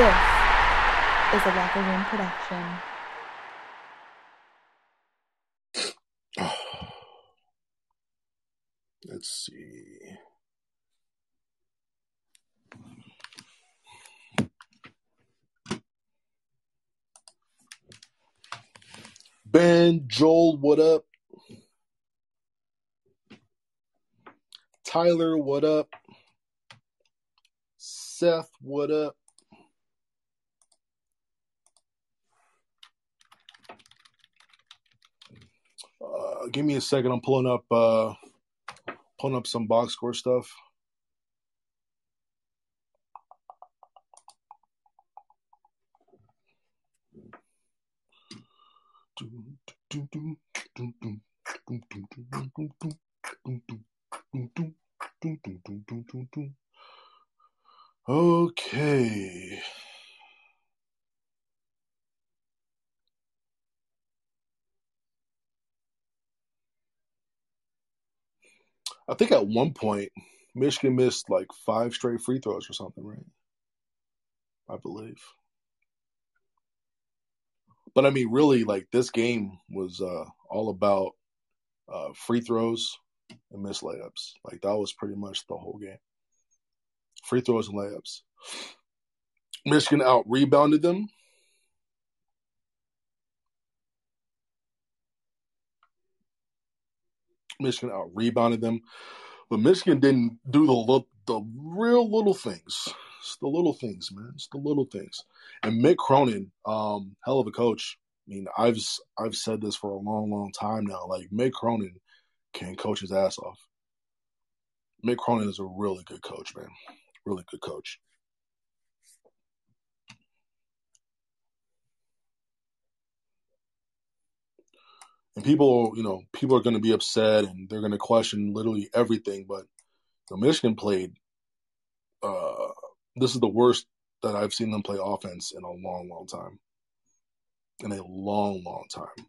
This is a Locker Room production. Let's see. Ben, Joel, what up? Tyler, what up? Seth, what up? Uh, give me a second. I'm pulling up uh, pulling up some box score stuff. Okay. I think at one point Michigan missed like five straight free throws or something, right? I believe. But I mean, really, like this game was uh, all about uh, free throws and missed layups. Like that was pretty much the whole game. Free throws and layups. Michigan out rebounded them. Michigan out rebounded them, but Michigan didn't do the li- the real little things. It's the little things, man. It's the little things. And Mick Cronin, um, hell of a coach. I mean, I've I've said this for a long, long time now. Like Mick Cronin can coach his ass off. Mick Cronin is a really good coach, man. Really good coach. And people, you know, people are going to be upset and they're going to question literally everything. But know, Michigan played. Uh, this is the worst that I've seen them play offense in a long, long time. In a long, long time.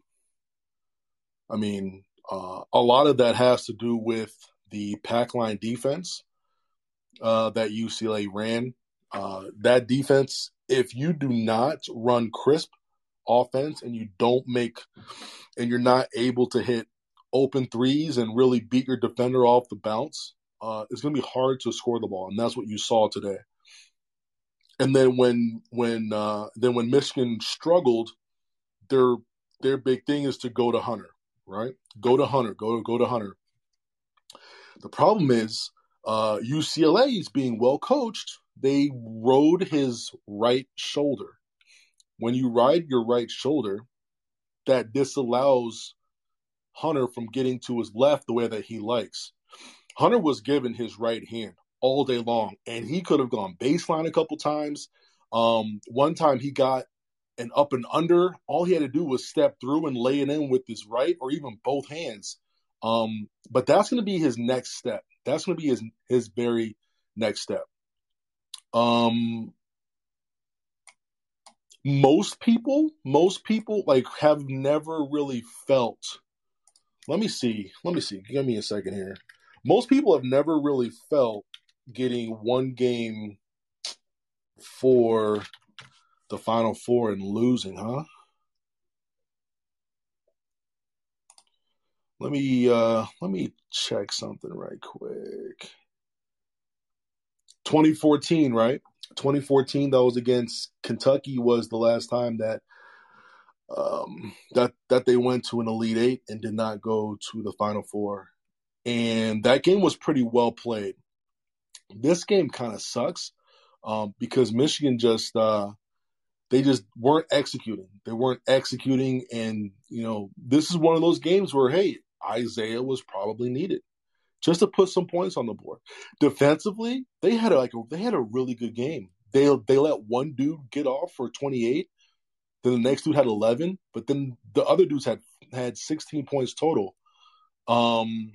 I mean, uh, a lot of that has to do with the pack line defense uh, that UCLA ran. Uh, that defense, if you do not run crisp offense and you don't make and you're not able to hit open threes and really beat your defender off the bounce, uh, it's going to be hard to score the ball, and that's what you saw today. And then when when uh, then when Michigan struggled, their their big thing is to go to Hunter, right? Go to Hunter, go to go to Hunter. The problem is uh, UCLA is being well coached. They rode his right shoulder. When you ride your right shoulder, that disallows Hunter from getting to his left the way that he likes. Hunter was given his right hand all day long, and he could have gone baseline a couple times. Um, one time he got an up and under. All he had to do was step through and lay it in with his right or even both hands. Um, but that's going to be his next step. That's going to be his his very next step. Um, most people, most people like have never really felt. Let me see. Let me see. Give me a second here. Most people have never really felt getting one game for the final four and losing, huh? Let me uh let me check something right quick. 2014, right? 2014 that was against Kentucky was the last time that um, that that they went to an Elite Eight and did not go to the Final Four, and that game was pretty well played. This game kind of sucks um, because Michigan just uh, they just weren't executing. They weren't executing, and you know this is one of those games where hey, Isaiah was probably needed. Just to put some points on the board. Defensively, they had a, like a, they had a really good game. They they let one dude get off for 28, then the next dude had 11, but then the other dudes had had 16 points total. Um,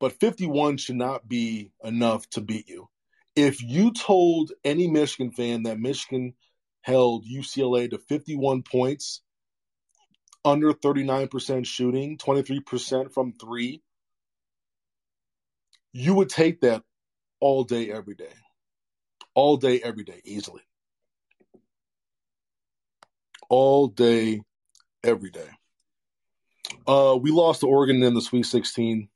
but 51 should not be enough to beat you. If you told any Michigan fan that Michigan held UCLA to 51 points, under 39% shooting, 23% from three, you would take that all day, every day. All day, every day, easily. All day, every day. Uh, we lost to Oregon in the Sweet 16.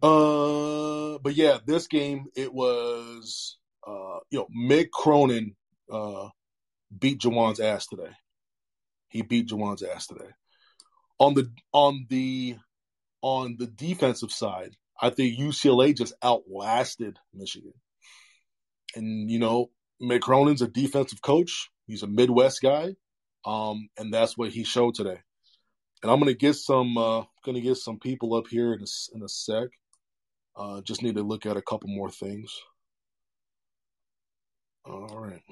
Uh, but yeah, this game it was uh, you know Mick Cronin uh beat Juwan's ass today. He beat Juwan's ass today. On the on the on the defensive side, I think UCLA just outlasted Michigan. And you know, Mick Cronin's a defensive coach. He's a Midwest guy, um, and that's what he showed today. And I'm gonna get some uh, gonna get some people up here in a, in a sec. Uh, just need to look at a couple more things. All right.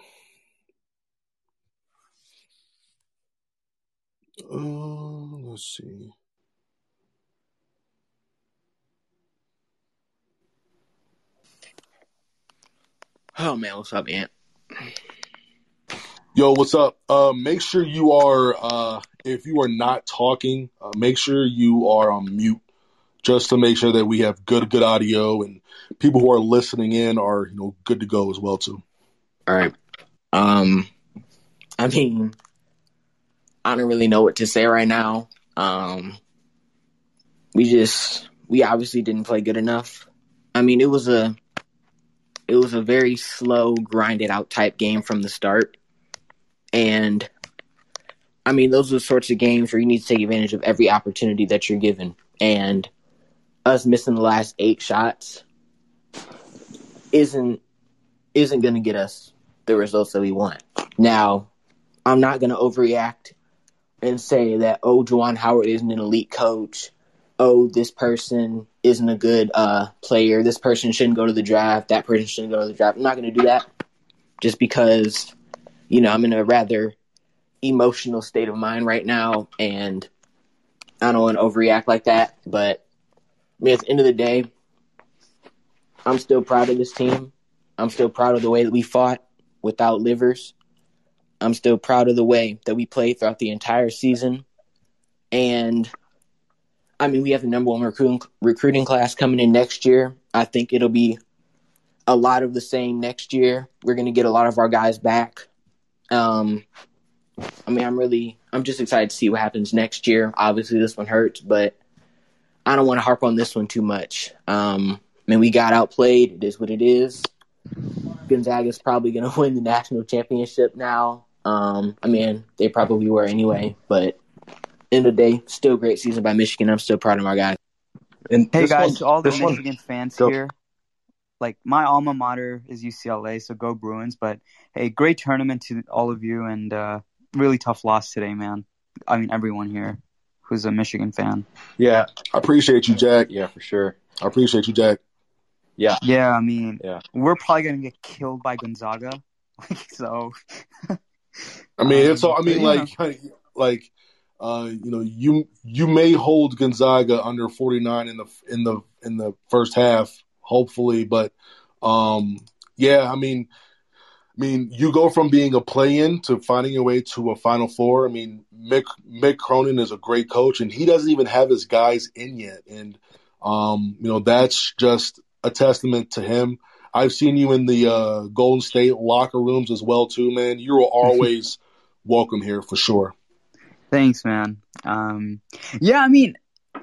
Uh, let's see. Oh man, what's up, Ant? Yo, what's up? Uh, make sure you are, uh, if you are not talking, uh, make sure you are on mute just to make sure that we have good good audio and people who are listening in are you know good to go as well too. All right. Um, I mean, I don't really know what to say right now. Um, we just we obviously didn't play good enough. I mean, it was a it was a very slow, grinded out type game from the start, and I mean, those are the sorts of games where you need to take advantage of every opportunity that you're given. And us missing the last eight shots isn't isn't going to get us the results that we want. Now, I'm not going to overreact and say that oh, Juwan Howard isn't an elite coach. Oh, this person isn't a good uh, player. This person shouldn't go to the draft. That person shouldn't go to the draft. I'm not going to do that just because you know I'm in a rather emotional state of mind right now, and I don't want to overreact like that. But I mean, at the end of the day, I'm still proud of this team. I'm still proud of the way that we fought without livers. I'm still proud of the way that we played throughout the entire season. And I mean, we have the number one recruiting recruiting class coming in next year. I think it'll be a lot of the same next year. We're going to get a lot of our guys back. Um, I mean, I'm really, I'm just excited to see what happens next year. Obviously, this one hurts, but I don't want to harp on this one too much. Um, I mean, we got outplayed. It is what it is. Gonzaga is probably going to win the national championship now. Um, I mean, they probably were anyway, but end of the day, still great season by Michigan. I'm still proud of my guys. And hey guys, one, to all the Michigan one, fans go. here, like my alma mater is UCLA, so go Bruins. But hey, great tournament to all of you, and uh, really tough loss today, man. I mean, everyone here who's a Michigan fan. Yeah. I appreciate you, Jack. Yeah, for sure. I appreciate you, Jack. Yeah. Yeah, I mean, yeah. we're probably gonna get killed by Gonzaga. Like so. I mean, it's all. I mean, like, like, uh, you know, you you may hold Gonzaga under forty nine in the in the in the first half, hopefully, but um, yeah, I mean, I mean, you go from being a play-in to finding your way to a Final Four. I mean, Mick Mick Cronin is a great coach, and he doesn't even have his guys in yet, and um, you know that's just a testament to him. I've seen you in the uh, Golden State locker rooms as well, too, man. You are always welcome here for sure. Thanks, man. Um, yeah, I mean,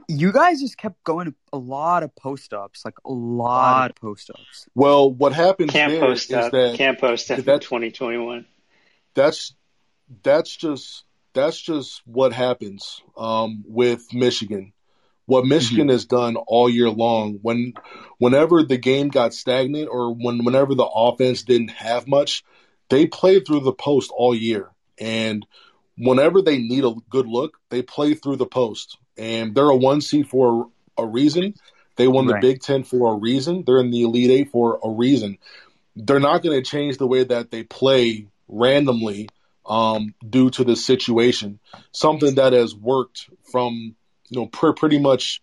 you guys just kept going a lot of post ups, like a lot of post ups. Well, what happens Can't there post is up. that Can't post up in that- 2021. that's that's just that's just what happens um, with Michigan. What Michigan has done all year long, when whenever the game got stagnant or when whenever the offense didn't have much, they played through the post all year. And whenever they need a good look, they play through the post. And they're a one seed for a reason. They won the Right. Big Ten for a reason. They're in the Elite Eight for a reason. They're not going to change the way that they play randomly um, due to this situation. Something that has worked from you know pr- pretty much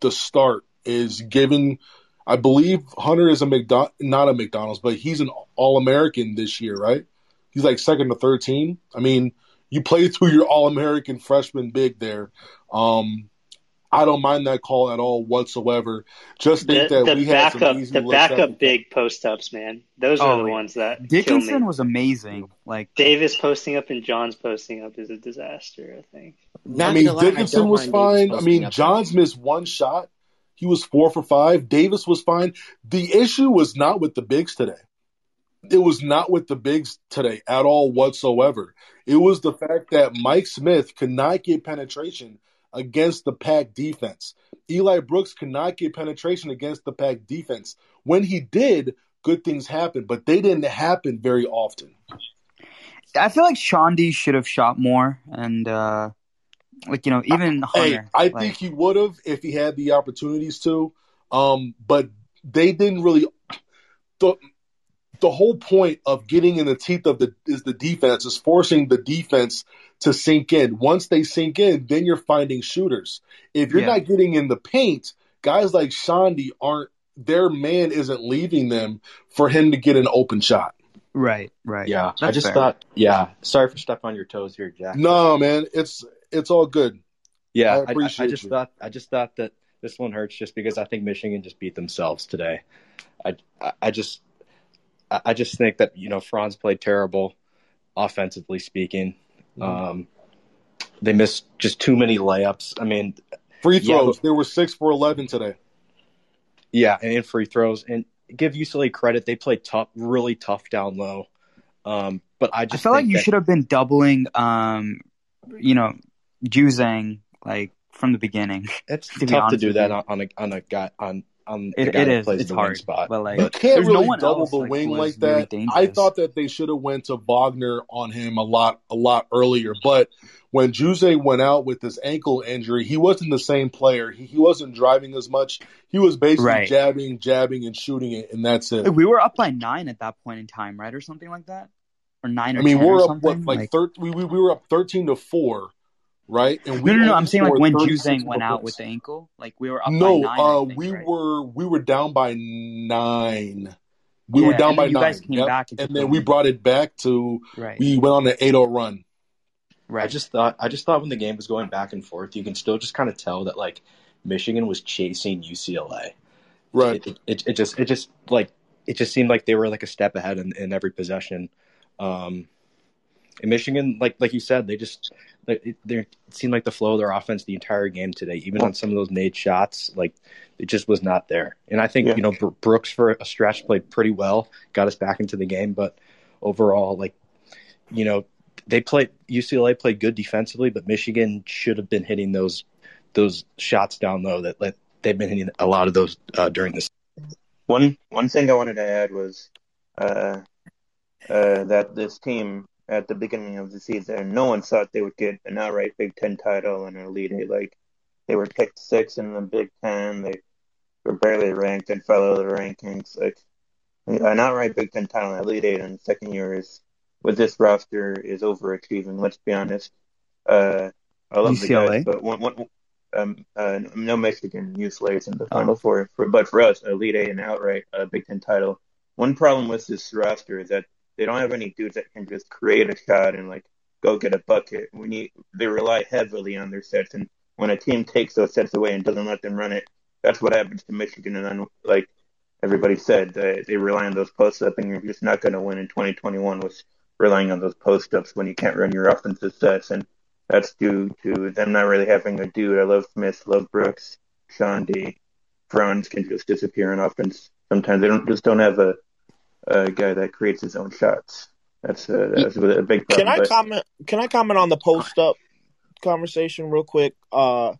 the start is giving. I believe Hunter is a McDo- not a McDonald's, but he's an All American this year, right? He's like second to third team. I mean, you play through your All American freshman big there. Um, I don't mind that call at all whatsoever. Just think The, that the we had some backup, easy the looks at backup big post ups, man. Those are Oh, the ones that kill Dickinson me. was amazing. Like Davis posting up and Johns posting up is a disaster. I think. Not I mean, gonna lie, I Dickinson don't was fine. I mean, Johns missed one shot. He was four for five. Davis was fine. The issue was not with the bigs today. It was not with the bigs today at all whatsoever. It was the fact that Mike Smith could not get penetration against the pack defense. Eli Brooks could not get penetration against the pack defense. When he did, good things happened, but they didn't happen very often. I feel like Chaundee should have shot more, and uh, like you know, even Hunter. I like, think he would have if he had the opportunities to. Um, but they didn't really. The, the whole point of getting in the teeth of the is the defense is forcing the defense to sink in. Once they sink in, then you're finding shooters. If you're Yeah. not getting in the paint, guys like Chaundee aren't. Their man isn't leaving them for him to get an open shot. right, right. Yeah, I just fair. thought. Yeah, sorry for stepping on your toes here, Jack. No, man, it's it's all good. Yeah, I I, I, I just you. thought I just thought that this one hurts just because I think Michigan just beat themselves today. I I, I just I I just think that you know Franz played terrible, offensively speaking. Mm-hmm. Um, they missed just too many layups. I mean, Free Yeah, throws. They were six for eleven today. yeah, and free throws. And give UCLA credit; they played tough, really tough down low. Um, but I I just feel like you that- should have been doubling, um, you know, Juzang like from the beginning. It's to tough to do that on, on a on a guy on on It, a guy it that is. plays It's the wing hard, spot. but like You can't there's no really double else, the like, wing like is very that. I thought that they should have went to Wagner on him a lot a lot earlier. But when Jose went out with his ankle injury, he wasn't the same player. He, he wasn't driving as much. He was basically Right. jabbing, jabbing, and shooting it, and that's it. we were up by nine at that point in time, right, or something like that, or nine or I mean, 10 we're up something. what like, thir- we, we we were up thirteen to four, right? And we no, no, no. I'm saying like when 36 Juzang went out with the ankle, like we were up No, by nine. uh, think, we right? were we were down by nine. We were down by you nine. guys came yep. back and and then we brought it back to right, we went on an 8-0 run. right. I just thought I just thought when the game was going back and forth, you can still just kind of tell that like Michigan was chasing UCLA. Right. It, it, it just it just like it just seemed like they were like a step ahead in, in every possession. Um, and Michigan, like like you said, they just they, it, seemed like the flow of their offense the entire game today. Even on some of those made shots, like it just was not there. And I think Yeah. you know Br- Brooks for a stretch played pretty well, got us back into the game, but overall, like you know they played UCLA played good defensively, but Michigan should have been hitting those those shots down low that that they've been hitting a lot of those uh, during this. One one thing I wanted to add was uh, uh, that this team at the beginning of the season, no one thought they would get an outright Big Ten title and an Elite Eight. Like they were picked six in the Big Ten, they were barely ranked and fell out of the rankings. Like an outright Big Ten title and Elite Eight in the second year is with this roster is overachieving. Let's be honest. Uh, I love the UCLA? guys, but one, one, um, uh, no Michigan UCLA is in the final four, for, but for us, Elite Eight and outright uh, Big Ten title. One problem with this roster is that they don't have any dudes that can just create a shot and like go get a bucket. We need they rely heavily on their sets, and when a team takes those sets away and doesn't let them run it, that's what happens to Michigan. And then, like everybody said, they, they rely on those post ups, and you're just not going to win in 2021 with relying on those post ups when you can't run your offensive sets, and that's due to them not really having a dude. I love Smith, love Brooks, Sean D. Franz can just disappear in offense. Sometimes they don't just don't have a a guy that creates his own shots. That's a, that's a big problem. Can I but- comment? Can I comment on the post up conversation real quick? Uh,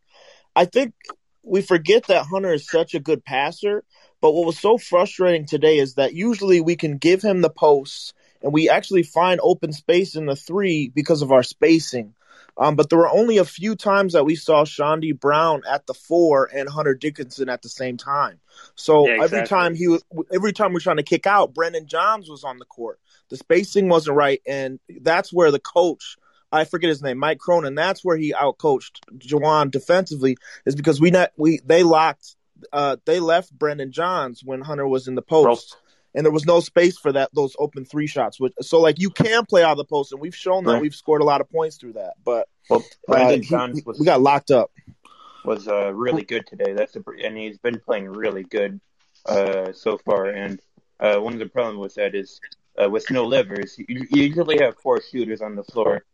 I think we forget that Hunter is such a good passer, but what was so frustrating today is that usually we can give him the posts and we actually find open space in the three because of our spacing. Um, but there were only a few times that we saw Chaundee Brown at the four and Hunter Dickinson at the same time. So Yeah, every time he was, every time we were trying to kick out, Brandon Johns was on the court. The spacing wasn't right, and that's where the coach, I forget his name, Mike Cronin, that's where he outcoached Juwan defensively, is because we not we they locked, uh, they left Brandon Johns when Hunter was in the post. And there was no space for that those open three shots. Which, so like you can play out of the post, and we've shown that Right. we've scored a lot of points through that. But Well, uh, Brandon he- Johns was we got locked up. was uh, really good today. That's a, and he's been playing really good uh, so far. And uh, one of the problems with that is uh, with no livers, you, you usually have four shooters on the floor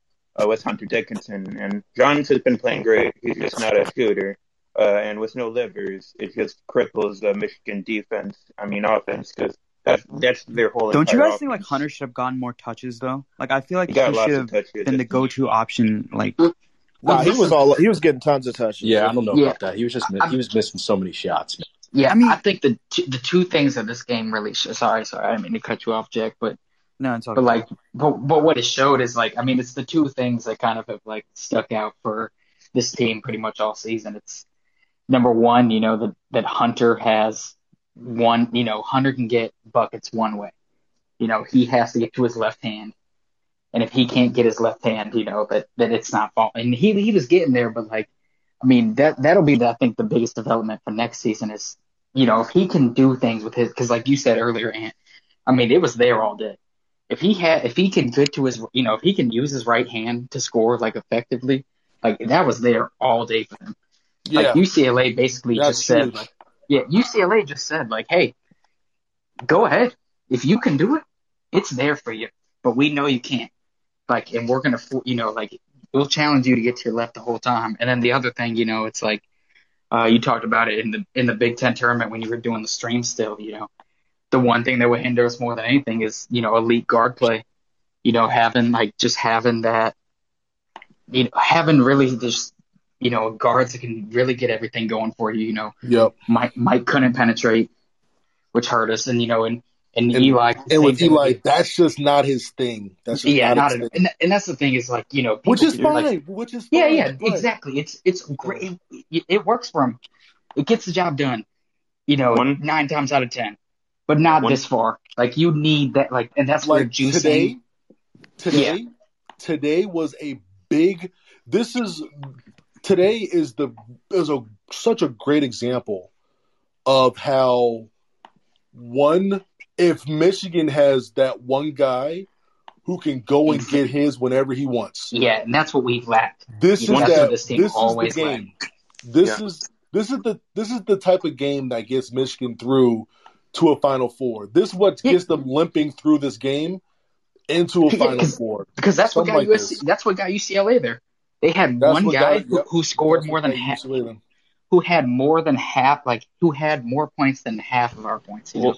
uh, with Hunter Dickinson, and Johns has been playing great. He's just not a shooter. Uh, and with no livers, it just cripples the Michigan defense. I mean offense because that's that's their whole. Don't you entire guys think like Hunter should have gotten more touches though? Like I feel like He he, should have been the go-to option. Like Nah, he was all he was getting tons of touches. Yeah, I don't know Yeah. about that. He was just mi- he was missing so many shots. Man. Yeah, I mean, I, think the t- the two things that this game really sh- sorry sorry I didn't mean to cut you off Jack but no, it's all but like but but what it showed is like I mean it's the two things that kind of have like stuck out for this team pretty much all season. It's number one, you know that that Hunter has one, you know Hunter can get buckets one way. You know he has to get to his left hand, and if he can't get his left hand, you know that that it's not fault. And he he was getting there, but like I mean that that'll be I think the biggest development for next season is you know if he can do things with his because like you said earlier, Ant. I mean it was there all day if he had if he can get to his you know if he can use his right hand to score like effectively like that was there all day for him. Yeah, like UCLA basically That's just said huge. like yeah UCLA just said like hey go ahead. If you can do it it's there for you. But we know you can't. Like and we're gonna you know like we'll challenge you to get to your left the whole time. And then the other thing you know it's like uh you talked about it in the in the Big Ten tournament when you were doing the stream still you know. The one thing that would hinder us more than anything is, you know, elite guard play. You know, having like just having that, you know, having really just, you know, guards that can really get everything going for you. You know, Yep. Mike Mike couldn't penetrate, which hurt us, and you know, and and, And- Eli. And with same thing. Eli, that's just not his thing. That's just yeah, not, not his at, thing. and, and that's the thing is like you know, Which is do, like- fine. Which is yeah, fine. yeah, but- exactly. It's it's great. It, it works for him. It gets the job done. You know, One- nine times out of ten, but not One- this far. Like you need that. Like, and that's where like juicing. today, today, today was a big. This is today is the is a such a great example of how one if Michigan has that one guy who can go and get his whenever he wants. Yeah, and that's what we've lacked. This is that. this This, team is always the game. This Yeah. is this is the this is the type of game that gets Michigan through to a Final Four. This is what Yeah. gets them limping through this game into a Yeah, Final 'cause- Four. because that's what got like USC. That's what got UCLA there. They had That's one guy got- who, yep. who scored That's more than got half, who had more than half, like who had more points than half of our points. You know?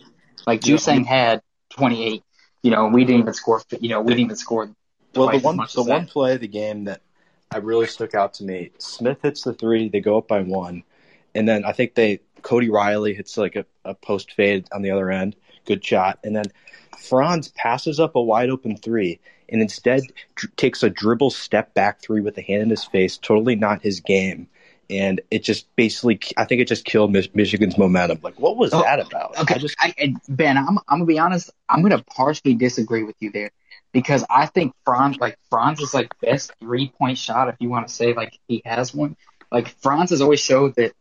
Like yeah. Juzang had twenty eight. You know, we didn't even score. You know, we didn't even score. Well, the one the one that. play of the game that I really stuck out to me. Smith hits the three. They go up by one, and then I think they Cody Riley hits like a, a post fade on the other end. Good shot, and then Franz passes up a wide open three, and instead dr- takes a dribble step back three with the hand in his face. Totally not his game. And it just basically, I think it just killed Mich- Michigan's momentum. Like, what was Oh, that about? Okay, I just, I, I, Ben, I'm I'm gonna be honest. I'm gonna partially disagree with you there because I think Franz, like Franz's like best three point shot, if you want to say like he has one. Like Franz has always showed that,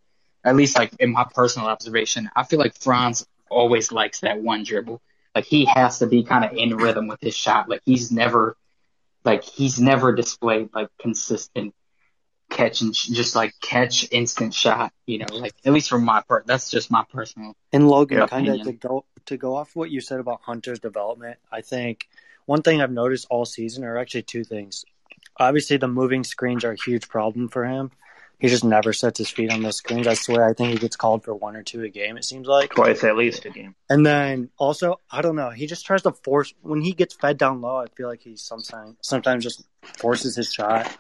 at least like in my personal observation, I feel like Franz always likes that one dribble. Like he has to be kind of in rhythm with his shot. Like he's never, like he's never displayed like consistent catch and sh- just like catch instant shot. You know, like at least from my part, that's just my personal. And Logan, Yeah. kind of to go to go off what you said about Hunter's development, I think one thing I've noticed all season are actually two things. Obviously, the moving screens are a huge problem for him. He just never sets his feet on those screens. I swear, I think he gets called for one or two a game. It seems like. twice at least a game. And then also, I don't know. He just tries to force when he gets fed down low. I feel like he sometimes sometimes just forces his shot,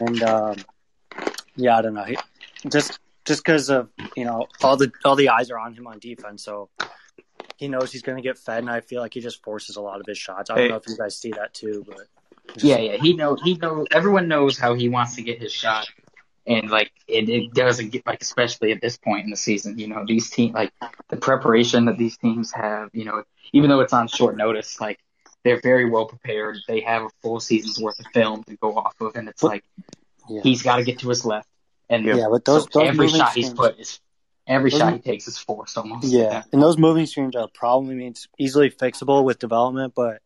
and um, yeah, I don't know. He, just just because of you know all the all the eyes are on him on defense, so he knows he's going to get fed, and I feel like he just forces a lot of his shots. I don't Hey. know if you guys see that too, but Yeah, yeah. He know he know everyone knows how he wants to get his shot. And like it, it doesn't get like especially at this point in the season, you know, these team like the preparation that these teams have, you know, even though it's on short notice, like they're very well prepared. They have a full season's worth of film to go off of and it's like he's gotta get to his left. And Yeah, but those- so those every moving shot he's put is every Those shot he takes is forced almost. Yeah, and those moving screens are probably means easily fixable with development, but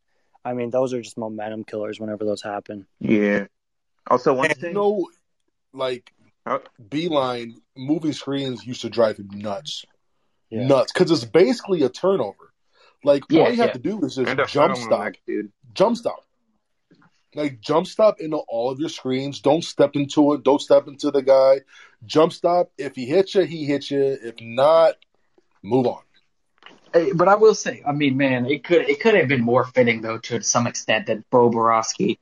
I mean those are just momentum killers whenever those happen. Yeah. Also, one thing. you know, like Beilein moving screens used to drive him nuts, Yeah. nuts, because it's basically a turnover. Like Yeah, all you have yeah. to do is just jump stop, leg, dude. jump stop. Like jump stop into all of your screens. Don't step into it. Don't step into the guy. Jump stop. If he hits you, he hits you. If not, move on. Uh, But I will say, I mean, man, it could it could have been more fitting though to some extent that Bo Boroski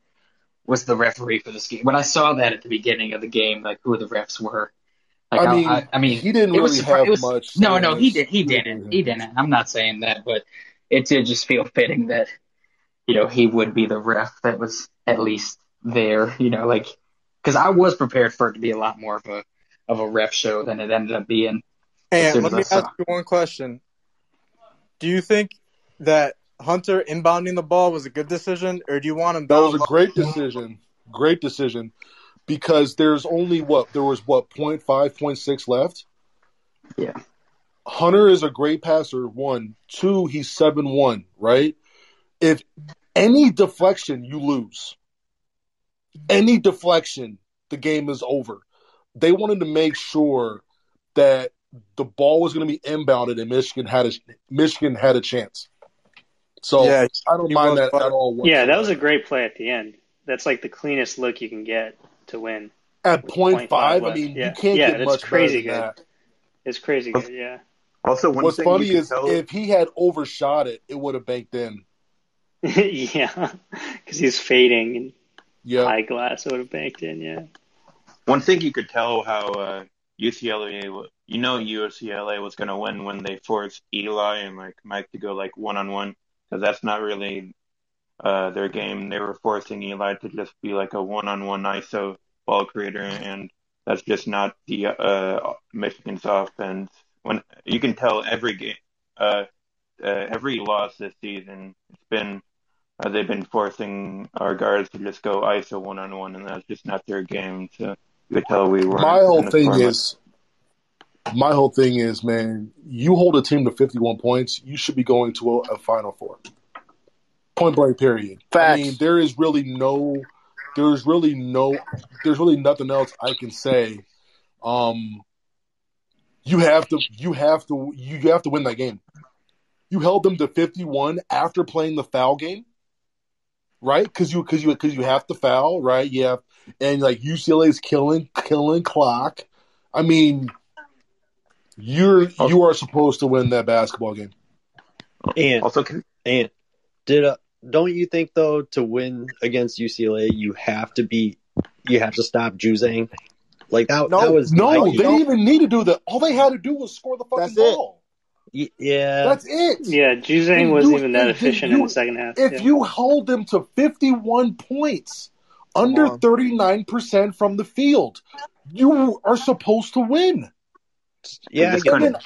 was the referee for this game. When I saw that at the beginning of the game, like who the refs were, like I mean, I, I mean, he didn't it was really have was- much No, no, he did. He didn't. He didn't. Mm-hmm. I'm not saying that, but it did just feel fitting that you know he would be the ref that was at least there. You know, like because I was prepared for it to be a lot more of a of a ref show than it ended up being. And let me ask you one question. Do you think that Hunter inbounding the ball was a good decision, or do you want him to? That was a low? great decision. Great decision. Because there's only what there was what 0.5, 0.6 left. Yeah. Hunter is a great passer. One, two, he's seven one. Right. If any deflection, you lose. Any deflection, the game is over. They wanted to make sure that the ball was going to be inbounded and Michigan had a Michigan had a chance. So Yeah, I don't mind that better. at all. Yeah, that was a great play at the end. That's like the cleanest look you can get to win. At with point 0.5 five, I mean, yeah. you can't yeah, get much crazy better than good. that. It's crazy good. Yeah. Also, one What's thing funny you is tell, if he had overshot it, it would have banked in. yeah, because he's fading and Yeah. high glass would have banked in. Yeah. one thing you could tell how uh, UCLA, you know, UCLA was going to win when they forced Eli and like Mike to go like one on one because that's not really uh, their game. They were forcing Eli to just be like a one on one ISO ball creator, and that's just not the uh, Michigan's offense. When you can tell every game, uh, uh, every loss this season, it's been uh, they've been forcing our guards to just go ISO one on one, and that's just not their game. So you could tell we were. My whole thing is, my whole thing is, man, you hold a team to 51 points, you should be going to a, a Final Four. Point blank, period. I mean, there is really no, there is really no, there's really nothing else I can say. Um, you have to, you have to, you have to win that game. You held them to 51 after playing the foul game, right? Because you, because you, because you have to foul, right? Yeah, and like UCLA is killing, killing clock. I mean, you're you are supposed to win that basketball game. And also, can, and did uh, don't you think though to win against UCLA you have to be you have to stop Juzang? Like that, No, that was no, my- they didn't even need to do that. All they had to do was score the fucking That's ball. Y- yeah. That's it. Yeah, Juzang wasn't you- even that efficient you- in the second half. If yeah. you hold them to 51 points, under 39% from the field, you are supposed to win. Yeah, I And, then,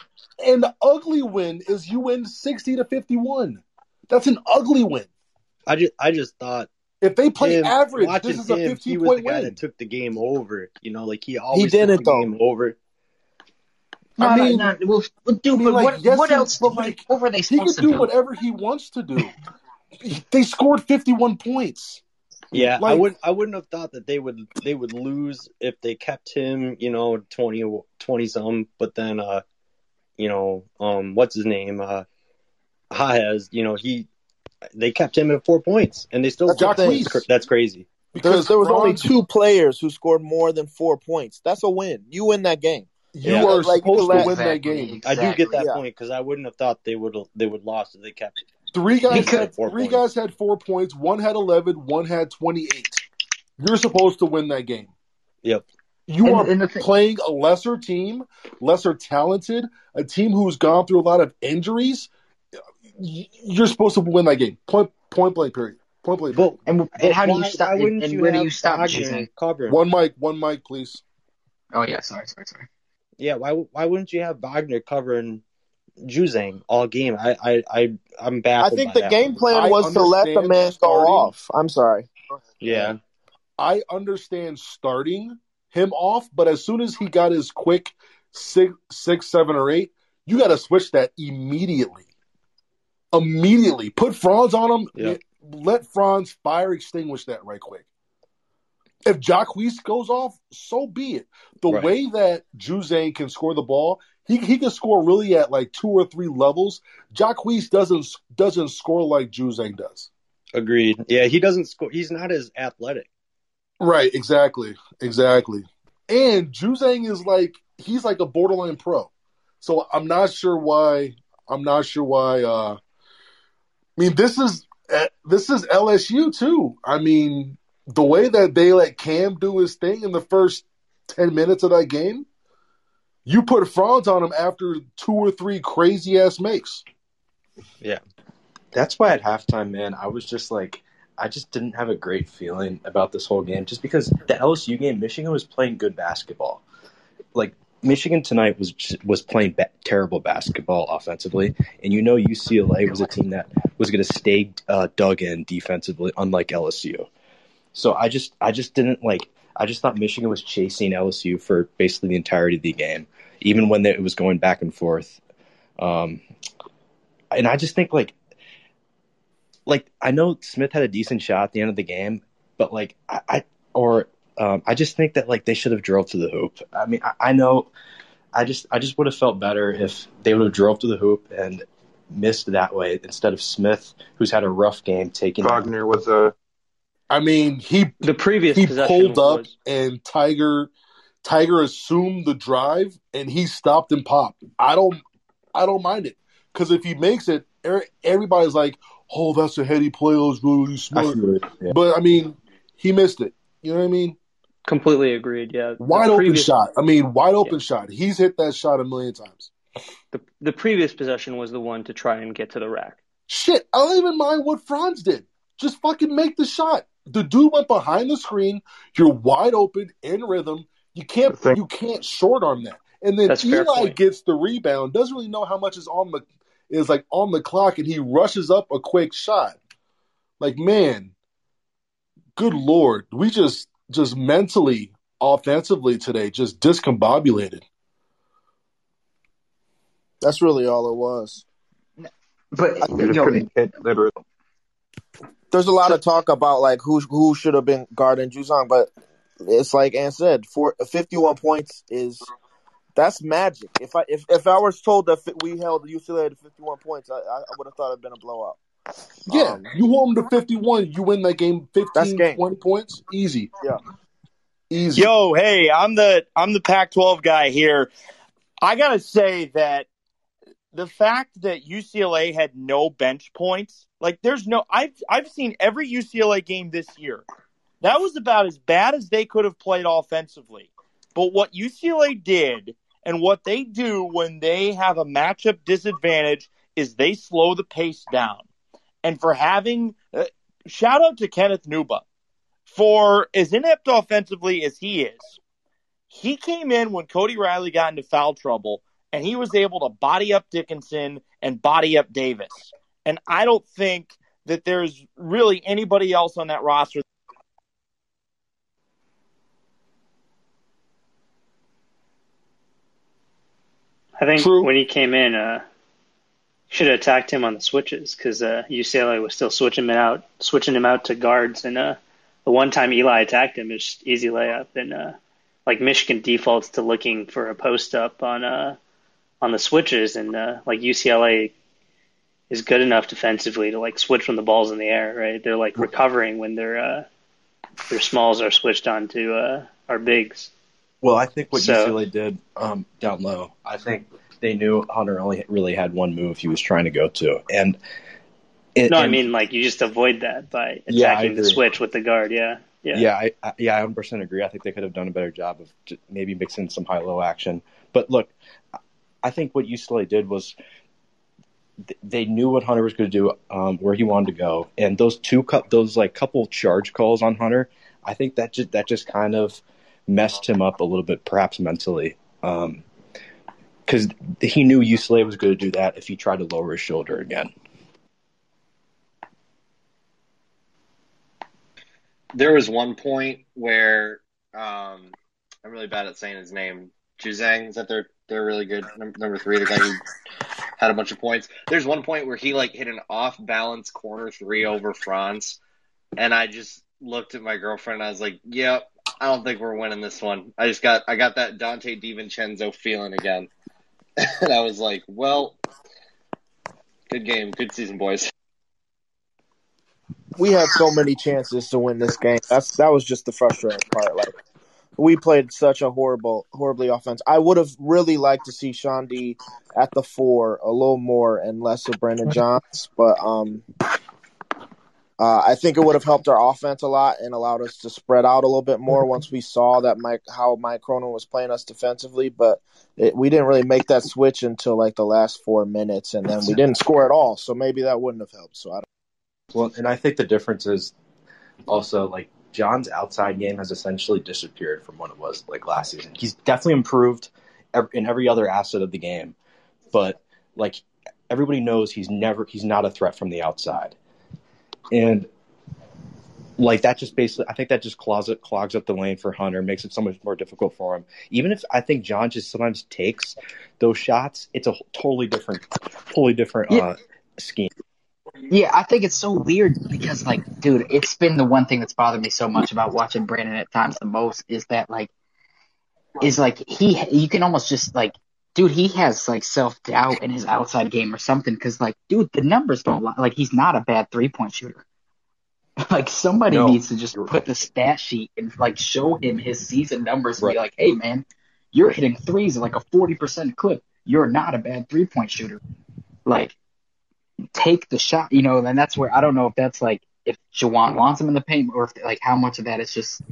and the ugly win is you win 60 to 51. That's an ugly win. I just I just thought If they play him, average, watching this is a him, 15 he was the point guy win. that took the game over. You know, like he always he didn't, took the though. game over. No, I mean, no, no, well, well, dude, I mean, but like, what, yes, what he- else? but, like, what were they He supposed can do do? whatever he wants to do. they scored 51 points. Yeah, I wouldn't I wouldn't have thought that they would they would lose if they kept him, you know, 20 20 some, but then uh you know, um what's his name? Uh Jaquez, you know, he they kept him at 4 points and they still That's the that's, that's crazy. Because there was only two players who scored more than four points. That's a win. You win that game. You Yeah. are Like, supposed can to win let- that game. I do get that Yeah. point cuz I wouldn't have thought they would they would lost if they kept Three guys Because- had Four three points. guys had four points. One had eleven. One had twenty eight. You're supposed to win that game. Yep. You And- are and the thing- playing a lesser team, lesser talented, a team who's gone through a lot of injuries. You're supposed to win that game. Point point blank. Period. Point blank. Well, And, and how do you stop? why And, wouldn't and you where do have you stop Wagner One mic, one mic, please. Oh yeah, sorry, sorry, sorry. Yeah, why why wouldn't you have Wagner covering Juzang all game? I I, I I'm bad. I think by the that game one. plan was to let the understand man go off. I'm sorry. Yeah, I understand starting him off, but as soon as he got his quick six, six, seven, or eight, you got to switch that immediately. Immediately, put Franz on him. Yeah. Let Franz fire extinguish that right quick. If Jaquez goes off, so be it. The Right. way that Juzang can score the ball, he he can score really at like two or three levels. Jaquez doesn't doesn't score like Juzang does. agreed. Yeah, he doesn't score. He's not as athletic. Right, exactly, exactly. And Juzang is like he's like a borderline pro. So I'm not sure why. I'm not sure why. uh I mean, this is eh, this is LSU too. I mean, the way that they let Cam do his thing in the first ten minutes of that game, you put Franz on him after two or three crazy ass makes. Yeah. That's why at halftime, man, I was just like, I just didn't have a great feeling about this whole game, just because the LSU game, Michigan was playing good basketball. Like Michigan tonight was was playing ba- terrible basketball offensively, and you know UCLA was a team that was going to stay uh, dug in defensively, unlike LSU. So I just I just didn't like. I just thought Michigan was chasing LSU for basically the entirety of the game, even when it was going back and forth. Um, and I just think like like I know Smith had a decent shot at the end of the game, but like I, I or um, I just think that like they should have drove to the hoop. I mean, I, I know, I just I just would have felt better if they would have drove to the hoop and missed that way instead of Smith, who's had a rough game, taking Wagner was a. I mean, he The previous he pulled up was and Tyger Tyger assumed the drive and he stopped and popped. I don't I don't mind it because if he makes it, er- everybody's like, "Oh, that's a heady play. That was really, really I smart." it, yeah. But I mean, he missed it. You know what I mean? completely agreed. Yeah, The Wide open previous- shot. I mean, wide open shot. He's hit that shot a million times. The, the previous possession was the one to try and get to the rack. Shit, I don't even mind what Franz did. Just fucking make the shot. The dude went behind the screen. You're wide open in rhythm. You can't you can't short arm that. And then That's Eli gets the rebound. Doesn't really know how much is on the is like on the clock, and he rushes up a quick shot. Like man, good lord, we just just mentally, offensively today, just discombobulated. That's really all it was. But They you know, couldn't hit literally. There's a lot of talk about like who who should have been guarding Juzang, but it's like Ann said, for 51 points is that's magic. If I if, if I was told that fi- we held UCLA to 51 points, I, I would have thought it'd been a blowout. Yeah, Um, you hold them to 51, you win that game 15, game. 20 points, easy. Yeah. Easy. Yo, hey, I'm the I'm the Pac-12 guy here. I gotta say that the fact that UCLA had no bench points, like there's no I've I've seen every UCLA game this year. That was about as bad as they could have played offensively. But what UCLA did and what they do when they have a matchup disadvantage is they slow the pace down. And for having uh, shout out to Kenneth Nwuba for as inept offensively as he is, he came in when Cody Riley got into foul trouble and he was able to body up Dickinson and body up Davis. And I don't think that there's really anybody else on that roster. I think True. when he came in, uh, should have attacked him on the switches because uh, UCLA was still switching him out, switching him out to guards. And uh, the one time Eli attacked him, it was just easy layup. And uh, like Michigan defaults to looking for a post up on uh, on the switches, and uh, like UCLA is good enough defensively to like switch when the ball's in the air. Right? They're like recovering when their uh, their smalls are switched onto uh, our bigs. Well, I think what So- UCLA did um, down low, I think they knew Hunter only really had one move he was trying to go to, and it, no, I mean like you just avoid that by Yeah, attacking the switch with the guard. Yeah, yeah. Yeah, I, I, yeah, I 100 percent agree. I think they could have done a better job of maybe mixing some high low action. But look, I think what UCLA did was they knew what Hunter was going to do, um, where he wanted to go, and those two cou- those like couple charge calls on Hunter, I think that just that just kind of messed him up a little bit, perhaps mentally, because he knew UCLA was going to do that if he tried to lower his shoulder again. There was one point where um, I'm really bad at saying his name. Juzang is that they're they're really good. Number, number three, the guy who had a bunch of points. There's one point where he like hit an off balance corner three over Franz, and I just looked at my girlfriend and I was like, "Yep, I don't think we're winning this one." I just got I got that Dante DiVincenzo feeling again, and I was like, "Well, good game, good season, boys." we had so many chances to win this game. That's that was just the frustrating part. Like we played such a horrible, horribly offense. I would have really liked to see Chaundee at the four a little more and less of Brandon Johns, but um, uh, I think it would have helped our offense a lot and allowed us to spread out a little bit more once we saw that Mike how Mike Cronin was playing us defensively. But it, we didn't really make that switch until like the last four minutes, and then we didn't score at all. So maybe that wouldn't have helped. So I don't. Well, and I think the difference is also like Johns' outside game has essentially disappeared from what it was like last season. He's definitely improved in every other asset of the game, but like everybody knows he's never he's not a threat from the outside, and like that just basically I think that just clogs it, clogs up the lane for Hunter, makes it so much more difficult for him. Even if I think Johns just sometimes takes those shots, it's a totally different, totally different Yeah. uh, scheme. Yeah, I think it's so weird because, like, dude, it's been the one thing that's bothered me so much about watching Brandon at times the most is that, like, is like he, you can almost just like, dude, he has like self doubt in his outside game or something because, like, dude, the numbers don't lie. Like, he's not a bad three point shooter. Like, somebody No. needs to just put the stat sheet and like show him his season numbers and be like, hey, man, you're hitting threes at like a 40% clip. You're not a bad three point shooter. Like, take the shot, you know, and that's where I don't know if that's like if Juwan wants him in the paint or if like how much of that is just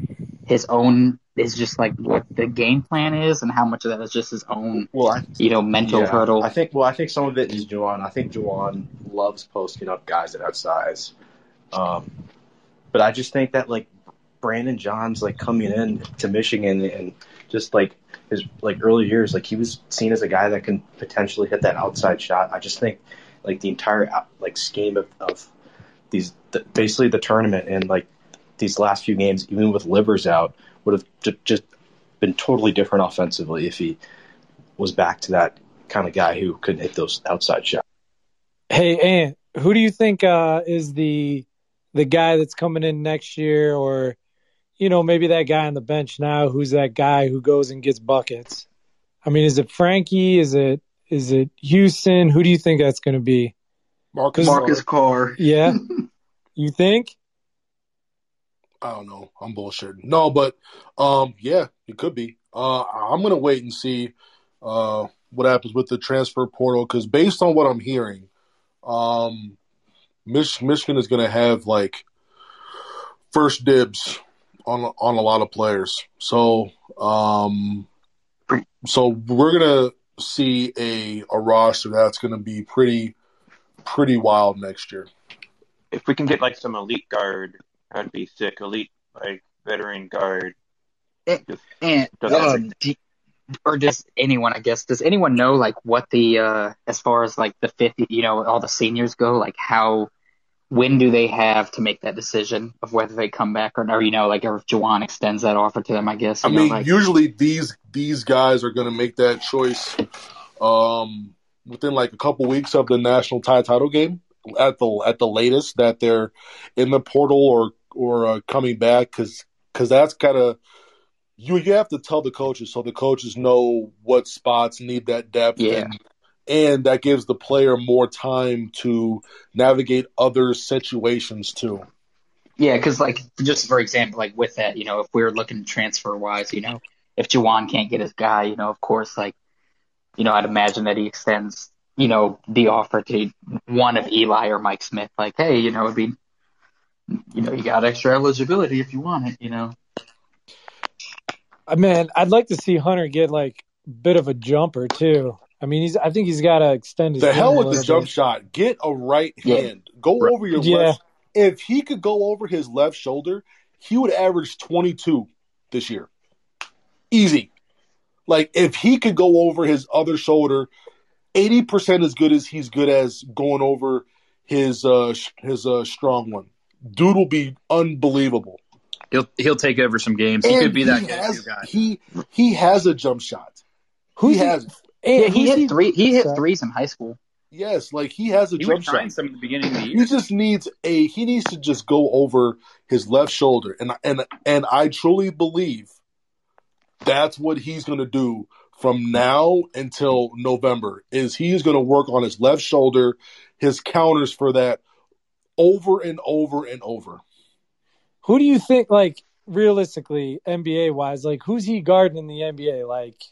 his own is just like what the game plan is and how much of that is just his own Well, I, you know mental Yeah, hurdle. I think. Well, I think some of it is Juwan. I think Juwan loves posting up guys at that size. Um, but I just think that like Brandon Johns like coming in to Michigan and just like his like early years, like he was seen as a guy that can potentially hit that outside shot. I just think like the entire like scheme of, of these the, basically the tournament and like these last few games, even with Livers out, would have ju- just been totally different offensively if he was back to that kind of guy who could hit those outside shots. Hey, Ant, who do you think uh, is the the guy that's coming in next year, or you know maybe that guy on the bench now? Who's that guy who goes and gets buckets? I mean, is it Frankie? Is it is it Houston? Who do you think that's going to be? Marcus, Marcus Carr. Yeah, you think? I don't know. I'm bullshitting. No, but um, yeah, it could be. Uh, I'm gonna wait and see uh, what happens with the transfer portal because based on what I'm hearing, um, Mich- Michigan is gonna have like first dibs on on a lot of players. So um, so we're gonna see a a roster that's gonna be pretty pretty wild next year. If we can get like some elite guard, that'd be sick. Elite like veteran guard. Just And um, do, or does anyone? I guess does anyone know like what the uh as far as like the fifty, you know, all the seniors go, like how when do they have to make that decision of whether they come back or, or you know, like or if Juwan extends that offer to them? I guess. I you know, mean, like, usually these these guys are going to make that choice um, within like a couple weeks of the national tie title game at the at the latest that they're in the portal or or uh, coming back because because that's kind of you you have to tell the coaches so the coaches know what spots need that depth Yeah. and and that gives the player more time to navigate other situations too. Yeah, because like just for example, like with that, you know, if we are looking transfer wise, you know, if Juwan can't get his guy, you know, of course, like, you know, I'd imagine that he extends, you know, the offer to one of Eli or Mike Smith, like, hey, you know, it'd be, you know, you got extra eligibility if you want it, you know. I mean, I'd like to see Hunter get like a bit of a jumper too. I mean, he's. I think he's got to extend his. The hell with the jump bit. shot. Get a right Yeah. hand. Go Right. over your Yeah. left. If he could go over his left shoulder, he would average 22 this year. Easy. Like if he could go over his other shoulder, 80% as good as he's good as going over his uh his uh strong one. Dude will be unbelievable. He'll he'll take over some games. He could be that he guy. has, too, guys. he he has a jump shot. Who's he has it. Yeah, he who's hit three. He hit threes in high school. Yes, like he has a He jump shot. some at the beginning of the year. He just needs a he needs to just go over his left shoulder and and and I truly believe that's what he's going to do from now until November is he's going to work on his left shoulder, his counters for that over and over and over. Who do you think, like realistically, NBA wise, like who's he guarding in the NBA? Like,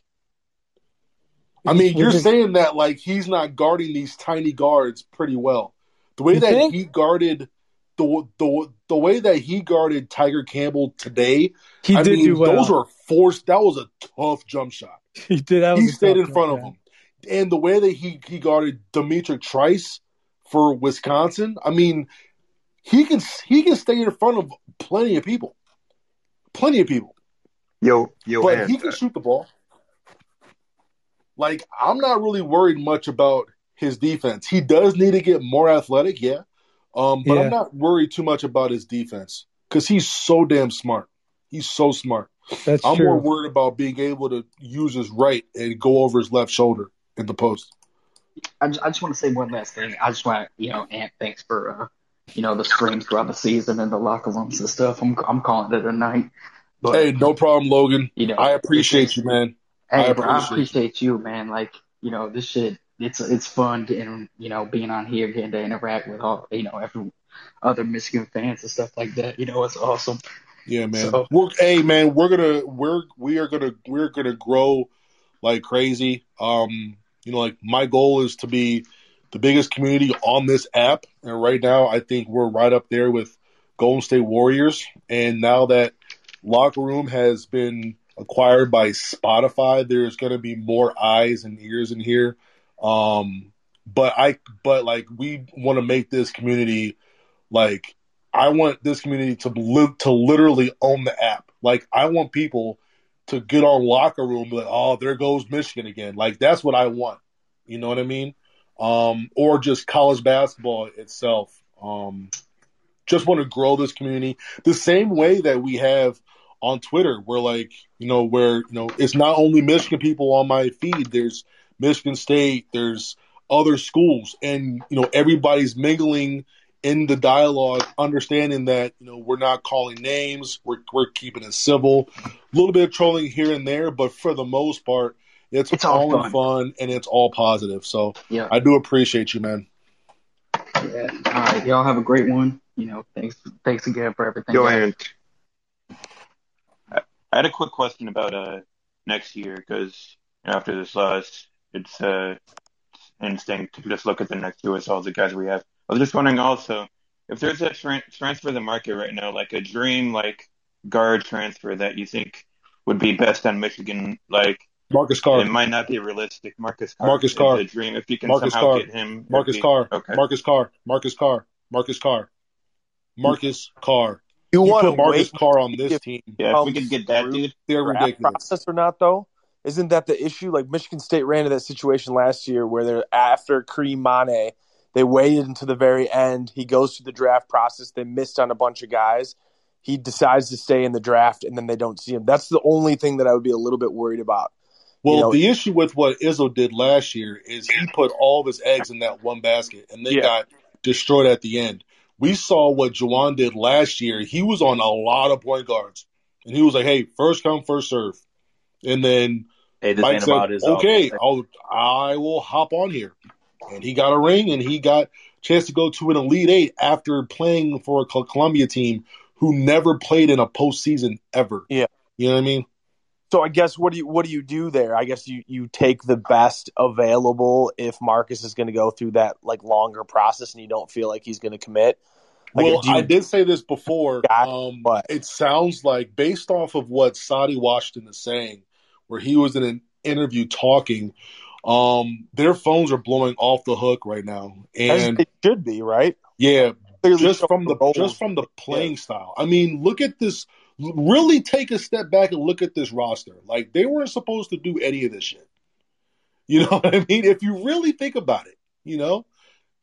I mean, you're saying that like he's not guarding these tiny guards pretty well. The way You that think? he guarded the the the way that he guarded Tyger Campbell today, He I did mean, do well. those were forced. That was a tough jump shot. he did. That He stayed in front one, of him, and the way that he he guarded D'Mitrik Trice for Wisconsin, I mean, he can he can stay in front of plenty of people, plenty of people. Yo, yo, but Ant, he can uh, shoot the ball. Like I'm not really worried much about his defense. He does need to get more athletic, yeah. Um, but Yeah. I'm not worried too much about his defense because he's so damn smart. He's so smart. That's I'm true. more worried about being able to use his right and go over his left shoulder in the post. I just, I just want to say one last thing. I just want to, you know, Ant, thanks for, uh, you know, the screams throughout the season and the locker rooms and stuff. I'm, I'm calling it a night. But, hey, no problem, Logan. you know, I appreciate you, man. Hey, I bro, I appreciate you. you, man. Like, you know, this shit, it's it's fun getting, you know, being on here, getting to interact with all, you know, every other Michigan fans and stuff like that. You know, it's awesome. Yeah, man. So- We're hey man, we're gonna we're we are gonna we're gonna grow like crazy. Um, you know, like my goal is to be the biggest community on this app, and right now I think we're right up there with Golden State Warriors. And now that Locker Room has been acquired by Spotify, there's gonna be more eyes and ears in here. Um, but I but like we want to make this community like I want this community to live to literally own the app. Like I want people to get on locker room like, oh, there goes Michigan again. Like that's what I want. You know what I mean? Um, or just college basketball itself. Um, just want to grow this community the same way that we have on Twitter, where like you know, where you know, it's not only Michigan people on my feed. There's Michigan State. There's other schools, and you know, everybody's mingling in the dialogue, understanding that you know we're not calling names, we're we're keeping it civil, a little bit of trolling here and there, but for the most part, it's, It's all all fun. fun and it's all positive. So Yeah. I do appreciate you, man. Yeah. All right. Y'all have a great one. You know, thanks, thanks again for everything. Yo, guys. Ant. I I had a quick question about uh next year because after this loss, it's uh instinct to just look at the next two as all the guys we have. I was just wondering also if there's a tran transfer in the market right now, like a dream like guard transfer that you think would be best on Michigan, like Marcus Carr. it might not be realistic. Marcus Carr Marcus is Carr. a dream if you can Marcus somehow Carr. get him. Marcus if he- Carr. Okay. Marcus Carr. Marcus Carr. Marcus Carr. Marcus Carr. You wanna put Marcus wait Carr on this if- team. Yeah, if we could get that dude. They're ridiculous. process or not though? Isn't that the issue? Like Michigan State ran into that situation last year where they're after Karim Mané, they waited until the very end. He goes through the draft process. They missed on a bunch of guys. He decides to stay in the draft, and then they don't see him. That's the only thing that I would be a little bit worried about. Well, You know- the issue with what Izzo did last year is he put all of his eggs in that one basket, and they Yeah. got destroyed at the end. We saw what Juwan did last year. He was on a lot of point guards, and he was like, "Hey, first come, first serve." And then Hey, this Mike said, about his "Okay, I'll, I will hop on here." And he got a ring, and he got a chance to go to an Elite Eight after playing for a Columbia team who never played in a postseason ever. Yeah. You know what I mean? So I guess what do you what do you do there? I guess you you take the best available if Marcus is going to go through that like longer process and you don't feel like he's going to commit. Like, well, you- I did say this before. Um, it sounds like, based off of what Saddi Washington is saying, where he was in an interview talking, Um, their phones are blowing off the hook right now, As and it should be, right? yeah, just from the goals. just from the playing style. I mean, look at this. Really take a step back and look at this roster. Like they weren't supposed to do any of this shit. You know what I mean? If you really think about it, you know,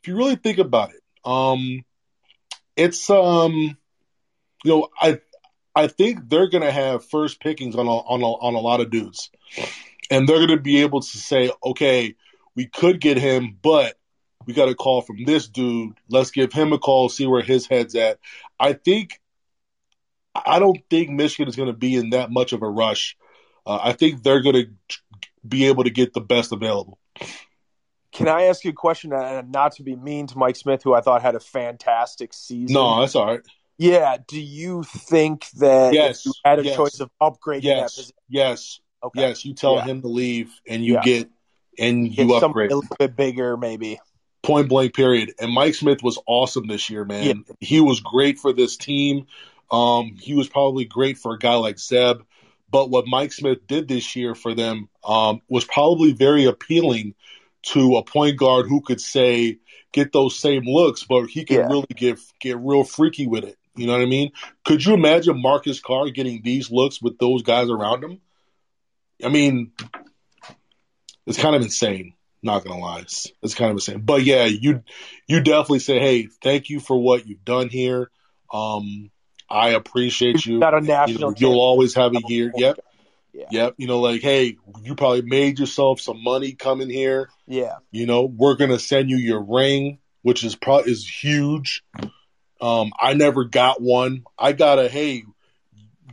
if you really think about it, um, it's um, you know, I I think they're gonna have first pickings on a, on a, on a lot of dudes, and they're gonna be able to say, okay, we could get him, but we got a call from this dude. Let's give him a call, see where his head's at. I think I don't think Michigan is going to be in that much of a rush. Uh, I think they're going to be able to get the best available. Can I ask you a question? And not to be mean to Mike Smith, who I thought had a fantastic season. No, that's all right. Yeah. Do you think that Yes, you had a yes. choice of upgrading that Yes, position, yes, Okay. yes. You tell Yeah. him to leave, and you Yeah. get and you upgrade. a little bit bigger, maybe? point blank period. And Mike Smith was awesome this year, man. He was great for this team. Um, he was probably great for a guy like Zeb. But what Mike Smith did this year for them um, was probably very appealing to a point guard who could say get those same looks, but he could Yeah. really get get real freaky with it. You know what I mean? Could you imagine Marcus Carr getting these looks with those guys around him? I mean, it's kind of insane. Not gonna lie, it's, it's kind of insane. But yeah, you you definitely say, hey, thank you for what you've done here. Um, I appreciate you. Not a You national know, champion. you'll always have a year. Yep. Yeah. Yep. You know, like, hey, you probably made yourself some money coming here. Yeah. You know, we're gonna send you your ring, which is pro is huge. Um, I never got one. I got a hey,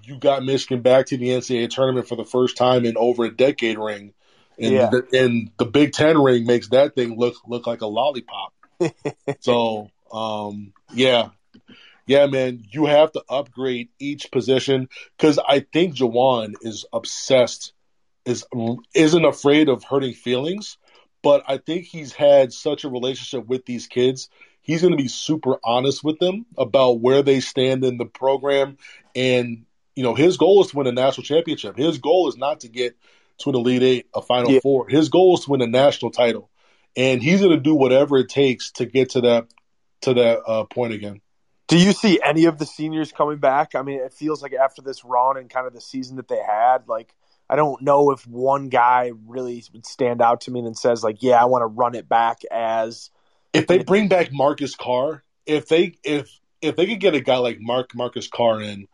you got Michigan back to the NCAA tournament for the first time in over a decade ring, and Yeah. the, and the Big Ten ring makes that thing look look like a lollipop. so, um, yeah, yeah, man, you have to upgrade each position because I think Juwan is obsessed, is isn't afraid of hurting feelings, but I think he's had such a relationship with these kids. He's going to be super honest with them about where they stand in the program, and you know his goal is to win a national championship. His goal is not to get to an elite eight, a final Yeah. four. His goal is to win a national title, and he's going to do whatever it takes to get to that to that uh, point again. Do you see any of the seniors coming back? I mean, it feels like after this run and kind of the season that they had, like I don't know if one guy really would stand out to me and says like, "Yeah, I want to run it back as." if they bring back Marcus Carr, if they if if they could get a guy like Mark Marcus Carr in,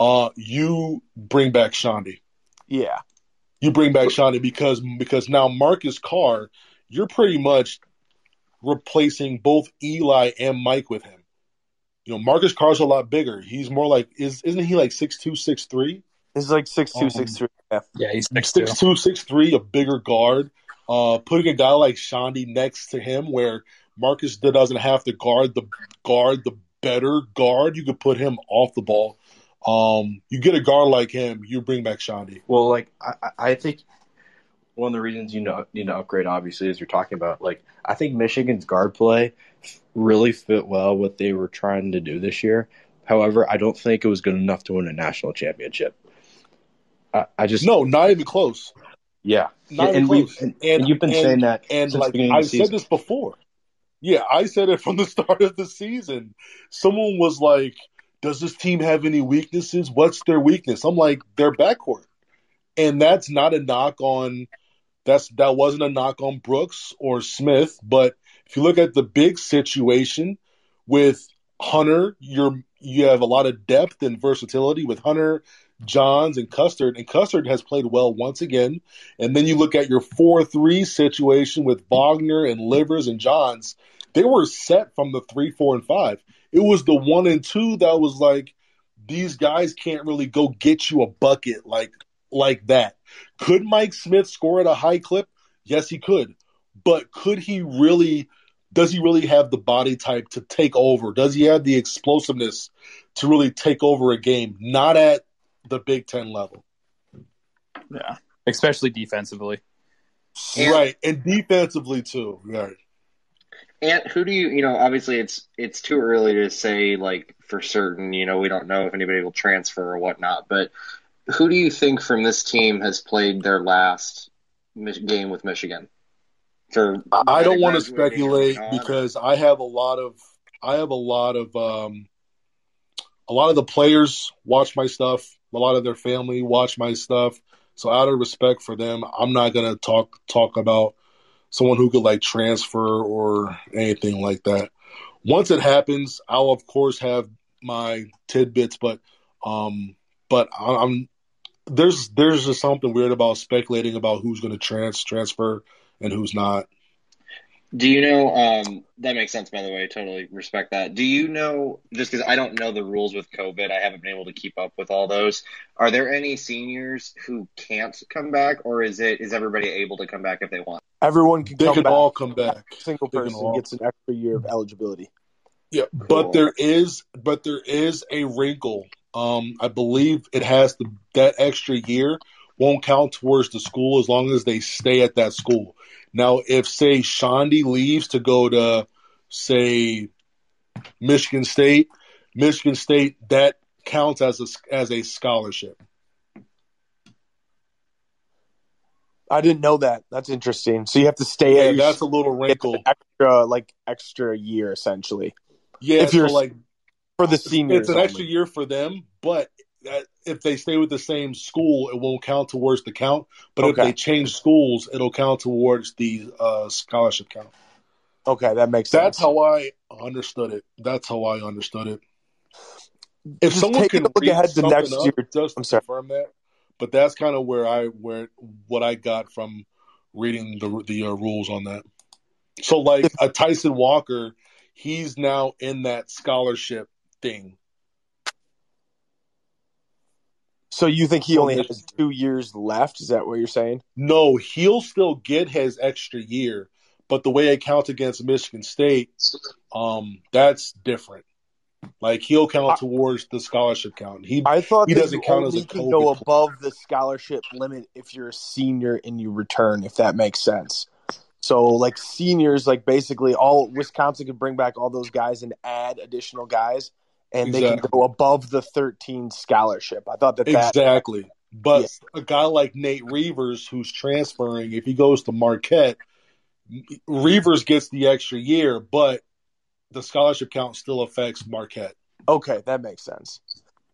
uh, you bring back Chaundee. Yeah, You bring back Chaundee because because now Marcus Carr, you're pretty much replacing both Eli and Mike with him. You know, Marcus Carr's a lot bigger. He's more like is isn't he like six two six three? he's like six two, Um, six three. Yeah, Yeah, he's six two six three, a bigger guard. Uh, putting a guy like Chaundee next to him, where Marcus doesn't have to guard the guard the better guard, you could put him off the ball. Um, you get a guard like him, you bring back Chaundee. Well, like I, I- I think one of the reasons you know need to upgrade, obviously, is you're talking about. Like I think Michigan's guard play really fit well what they were trying to do this year. However, I don't think it was good enough to win a national championship. I, I just No, not even close. yeah, Not and even close. and, and you've been and- saying that and like the said this before. Yeah, I said it from the start of the season. Someone was like, "Does this team have any weaknesses? What's their weakness?" I'm like, "Their backcourt," and that's not a knock on. That's that wasn't a knock on Brooks or Smith, but if you look at the big situation with Hunter, you're you have a lot of depth and versatility with Hunter, Johns, and Custard, and Custard has played well once again. And then you look at your four three situation with Wagner and Livers and Johns. They were set from the three, four, and five. It was the one and two that was like these guys can't really go get you a bucket like like that. Could Mike Smith score at a high clip? Yes, he could. But could he really does he really have the body type to take over? Does he have the explosiveness to really take over a game? Not at the Big Ten level. Yeah, especially defensively. And- right. And defensively too. Right. And who do you, you know, obviously it's it's too early to say like for certain, you know, we don't know if anybody will transfer or whatnot, but who do you think from this team has played their last game with Michigan? for I don't want to speculate because I have a lot of I have a lot of um a lot of the players watch my stuff, a lot of their family watch my stuff. So out of respect for them, I'm not gonna talk talk about someone who could like transfer or anything like that. Once it happens, I'll of course have my tidbits, but um but I'm there's there's just something weird about speculating about who's going to trans transfer and who's not. Do you know? Um, that makes sense, by the way. Totally respect that. Do you know? Just because I don't know the rules with COVID, I haven't been able to keep up with all those. Are there any seniors who can't come back, or is it is everybody able to come back if they want? Everyone can They come can back. all come back. Single They person gets an extra year of eligibility. Yeah, but there is but there is a wrinkle. Um, I believe it has to that extra year won't count towards the school as long as they stay at that school. Now, if say Chaundee leaves to go to say Michigan State, Michigan State that counts as a as a scholarship. I didn't know that. That's interesting. So you have to stay Yeah, at that's a little wrinkle. extra like extra year essentially. Yeah, if you're like for the seniors. it's an only. extra year for them, but uh, if they stay with the same school, it won't count towards the count. But if they change schools, it'll count towards the uh, scholarship count. Okay, that makes That's sense. That's how I understood it. That's how I understood it. If Just someone can look ahead to next up, year- just I'm sorry. confirm that. But that's kind of where I where what I got from reading the the uh, rules on that. So like a Tyson Walker, he's now in that scholarship thing. So you think he only has two years left? Is that what you're saying? No, he'll still get his extra year, but the way it counts against Michigan State, um, that's different. Like he'll count towards the scholarship count. He I thought he doesn't count as a can go player. above the scholarship limit if you're a senior and you return, if that makes sense. So like seniors, like basically all Wisconsin could bring back all those guys and add additional guys, and they can go above the 13 scholarship. I thought that that Exactly. But a guy like Nate Reuvers, who's transferring, if he goes to Marquette, Reuvers gets the extra year, but the scholarship count still affects Marquette. Okay, that makes sense.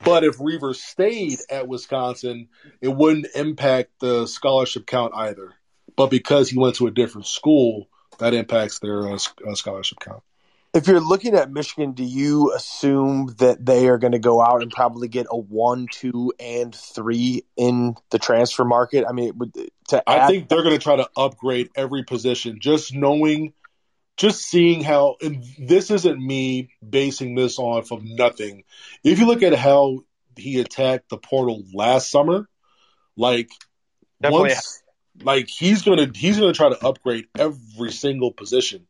But if Reuvers stayed at Wisconsin, it wouldn't impact the scholarship count either. But because he went to a different school, that impacts their uh, uh, scholarship count. If you're looking at Michigan, do you assume that they are going to go out and probably get a one, two, and three in the transfer market? I mean, would, to I think they're going to try to upgrade every position. Just knowing, just seeing how, and this isn't me basing this on from nothing. If you look at how he attacked the portal last summer, like Definitely. once, like he's gonna he's gonna try to upgrade every single position.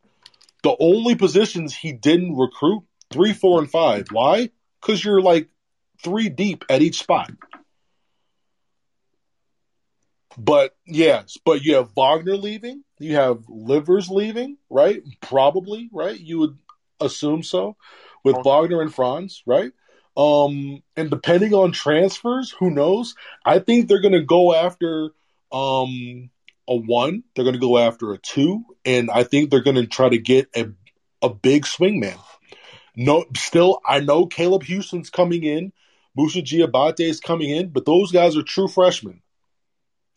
The only positions he didn't recruit three, four, and five. Why? Because you're like three deep at each spot. But yes, but you have Wagner leaving, you have Livers leaving, right? Probably, right? You would assume so with Wagner and Franz, right? Um, and depending on transfers, who knows? I think they're gonna go after um a one, they're gonna go after a two, and I think they're gonna try to get a a big swingman. No, still, I know Caleb Houston's coming in, Moussa Diabate is coming in, but those guys are true freshmen.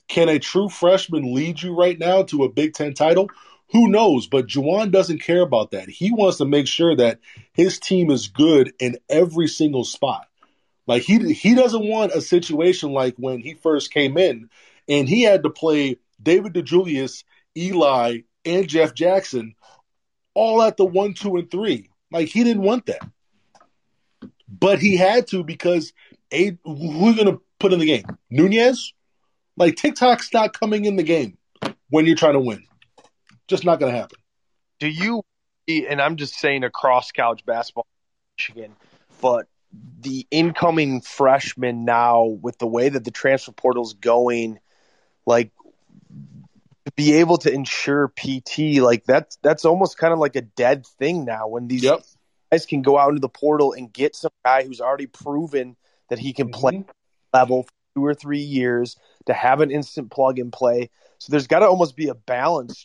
Can a true freshman lead you right now to a Big Ten title? Who knows? But Juwan doesn't care about that. He wants to make sure that his team is good in every single spot. Like he he doesn't want a situation like when he first came in and he had to play David DeJulius, Eli, and Jeff Jackson all at the one, two, and three. Like he didn't want that. But he had to because a who are you gonna put in the game? Nunez? Like TikTok's not coming in the game when you're trying to win. Just not gonna happen. do you and i'm just saying across college basketball michigan but the incoming freshmen now with the way that the transfer portal's going like to be able to ensure pt like that's that's almost kind of like a dead thing now when these guys can go out into the portal and get some guy who's already proven that he can play mm-hmm. level for two or three years to have an instant plug and play. So there's got to almost be a balance.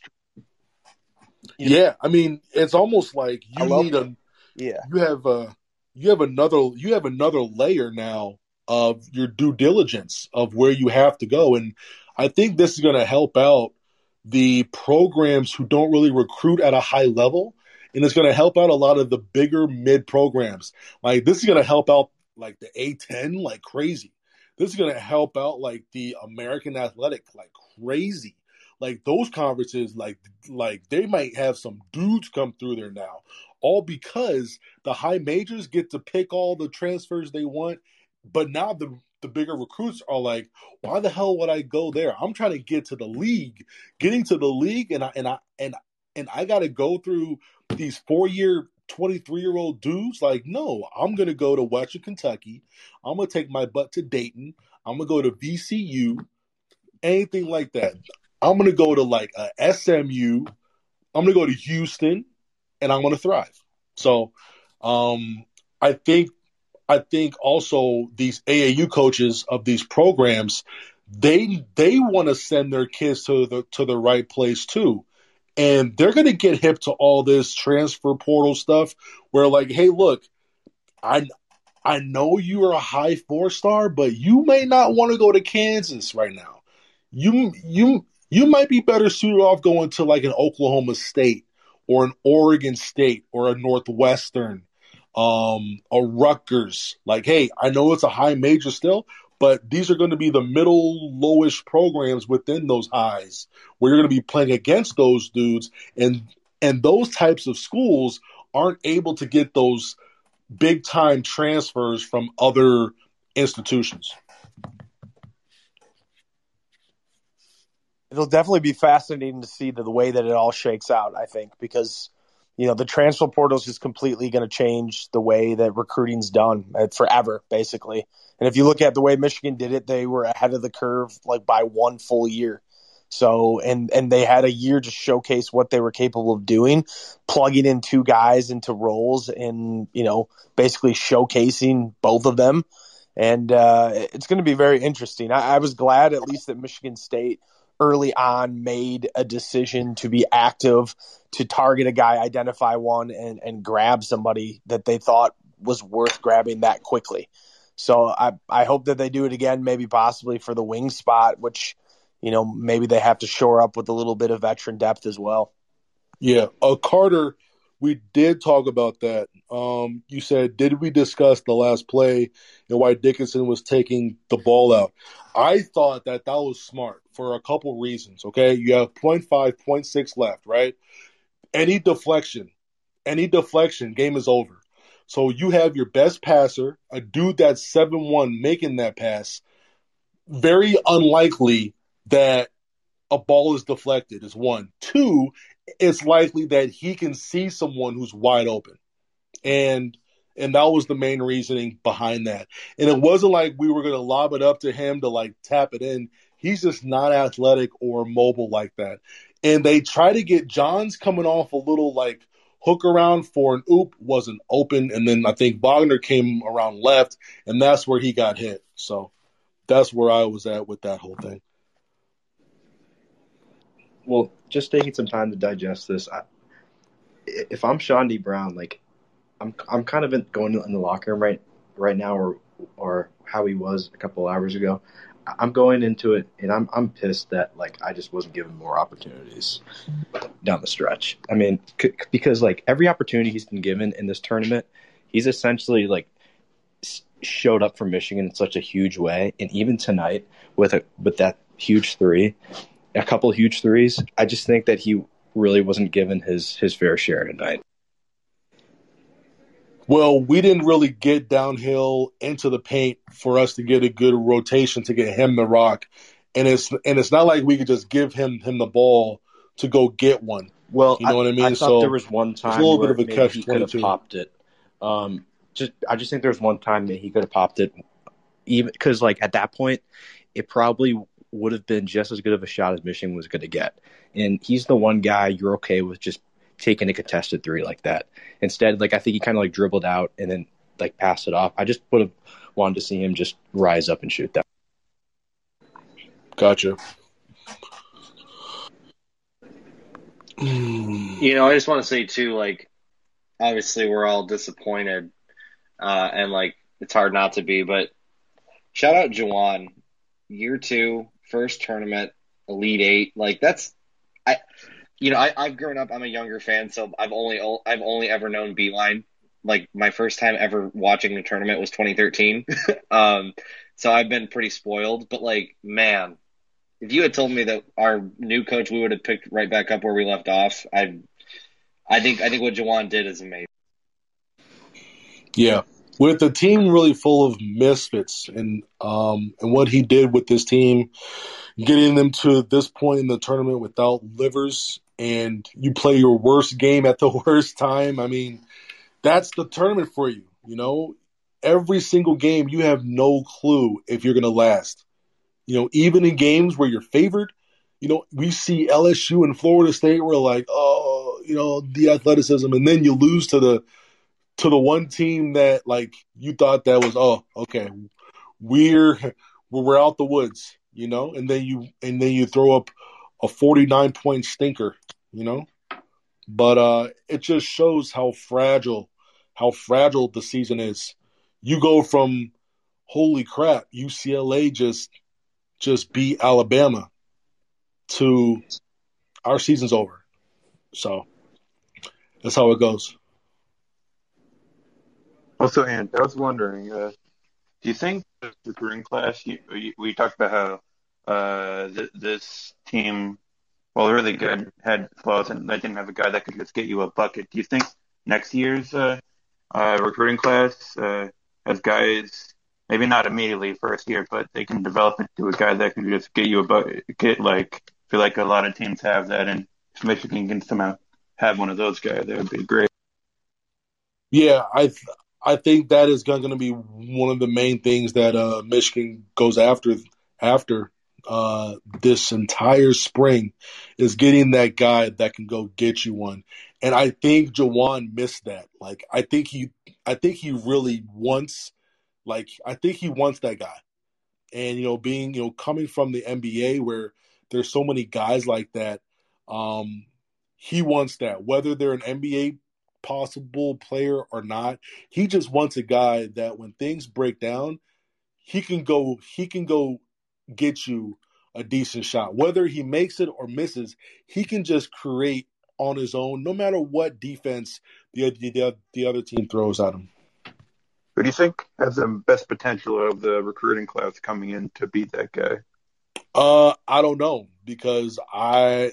Yeah, I mean, it's almost like you need a Yeah. you have a you have another you have another layer now of your due diligence of where you have to go, and I think this is going to help out the programs who don't really recruit at a high level, and it's going to help out a lot of the bigger mid programs. Like this is going to help out like the A10 like crazy. This is going to help out like the American Athletic like crazy. Like those conferences, like like they might have some dudes come through there now, all because the high majors get to pick all the transfers they want. But now the the bigger recruits are like, why the hell would I go there? I'm trying to get to the league. Getting to the league, and I and I and and I got to go through these four year, 23 year old dudes. Like, no, I'm gonna go to Western Kentucky. I'm gonna take my butt to Dayton. I'm gonna go to VCU, anything like that. I'm gonna go to like a SMU. I'm gonna go to Houston, and I'm gonna thrive. So, um, I think I think also these AAU coaches of these programs, they they want to send their kids to the to the right place too. And they're to get hip to all this transfer portal stuff where like, hey, look, I I know you are a high four star, but you may not want to go to Kansas right now. You you you might be better suited off going to like an Oklahoma State or an Oregon State or a Northwestern, um, a Rutgers. Like, hey, I know it's a high major still, but these are going to be the middle lowish programs within those highs where you're going to be playing against those dudes and and those types of schools aren't able to get those big time transfers from other institutions. it'll definitely be fascinating to see the, the way that it all shakes out. I think because you know the transfer portal is completely going to change the way that recruiting's done uh, forever, basically. And if you look at the way Michigan did it, they were ahead of the curve like by one full year. So and and they had a year to showcase what they were capable of doing, plugging in two guys into roles and you know basically showcasing both of them. And uh, it's going to be very interesting. I, I was glad at least that Michigan State early on made a decision to be active, to target a guy, identify one, and, and grab somebody that they thought was worth grabbing that quickly. So I, I hope that they do it again, maybe possibly for the wing spot, which, you know, maybe they have to shore up with a little bit of veteran depth as well. Yeah, uh, Carter, we did talk about that. Um, you said, did we discuss the last play and why Dickinson was taking the ball out? I thought that that was smart for a couple reasons. Okay, you have 0.5, 0.6 left, right? Any deflection, any deflection, game is over. So you have your best passer, a dude that's 7 1 making that pass. Very unlikely that a ball is deflected, is one. Two, it's likely that he can see someone who's wide open. And and that was the main reasoning behind that. And it wasn't like we were going to lob it up to him to like tap it in. He's just not athletic or mobile like that. And they try to get Johns coming off a little like hook around for an oop wasn't open. And then I think Wagner came around left, and that's where he got hit. So that's where I was at with that whole thing. Well, just taking some time to digest this. I, if I'm Chaundee Brown, like I'm, I'm kind of in, going in the locker room right, right now, or, or how he was a couple hours ago. I'm going into it, and I'm, I'm pissed that like I just wasn't given more opportunities down the stretch. I mean, c- because like every opportunity he's been given in this tournament, he's essentially like showed up for Michigan in such a huge way, and even tonight with a with that huge three, a couple huge threes, I just think that he really wasn't given his his fair share tonight. Well, we didn't really get downhill into the paint for us to get a good rotation to get him the rock, and it's and it's not like we could just give him him the ball to go get one. Well, you know what I mean. I thought so there was one it's time a little where bit of a maybe catch he could have popped it. Um, just I just think there was one time that he could have popped it, even because like at that point, it probably would have been just as good of a shot as Michigan was going to get. And he's the one guy you're okay with just taking a contested three like that. Instead, like I think he kind of like dribbled out and then like passed it off. I just would have wanted to see him just rise up and shoot that. Gotcha. You know, I just want to say too, like, obviously we're all disappointed, uh, and like it's hard not to be. But shout out Juwan, year two, first tournament, elite eight. Like that's, I, you know, I, I've grown up. I'm a younger fan, so I've only I've only ever known Beilein. Like my first time ever watching the tournament was 2013. um, so I've been pretty spoiled. But like, man, if you had told me that our new coach we would have picked right back up where we left off, I, I think I think what Juwan did is amazing. Yeah, with the team really full of misfits, and um, and what he did with this team, getting them to this point in the tournament without livers, and you play your worst game at the worst time. I mean, that's the tournament for you. You know, every single game you have no clue if you're going to last. You know, even in games where you're favored, you know, we see LSU and Florida State. We're like, oh, you know, the athleticism, and then you lose to the to the one team that like you thought that was oh okay we're we're out the woods you know? And then you and then you throw up a 49 point stinker you know? But uh it just shows how fragile how fragile the season is. You go from holy crap UCLA just just beat Alabama to our season's over. So that's how it goes Also, and I was wondering, uh, do you think the recruiting class? You, you, we talked about how uh, th- this team, well, really good, had flaws, and they didn't have a guy that could just get you a bucket. Do you think next year's uh, uh, recruiting class uh, has guys, maybe not immediately first year, but they can develop into a guy that can just get you a bucket? Like, feel like a lot of teams have that, and if Michigan can somehow have one of those guys, that would be great. Yeah, I I think that is going to be one of the main things that uh, Michigan goes after after uh, this entire spring is getting that guy that can go get you one. And I think Juwan missed that. Like I think he I think he really wants like I think he wants that guy. And you know, being, you know, coming from the NBA where there's so many guys like that, um, he wants that. Whether they're an NBA possible player or not. He just wants a guy that when things break down, he can go he can go get you a decent shot. Whether he makes it or misses, he can just create on his own, no matter what defense the the, the other team throws at him. Who do you think has the best potential of the recruiting class coming in to beat that guy? Uh, I don't know because I,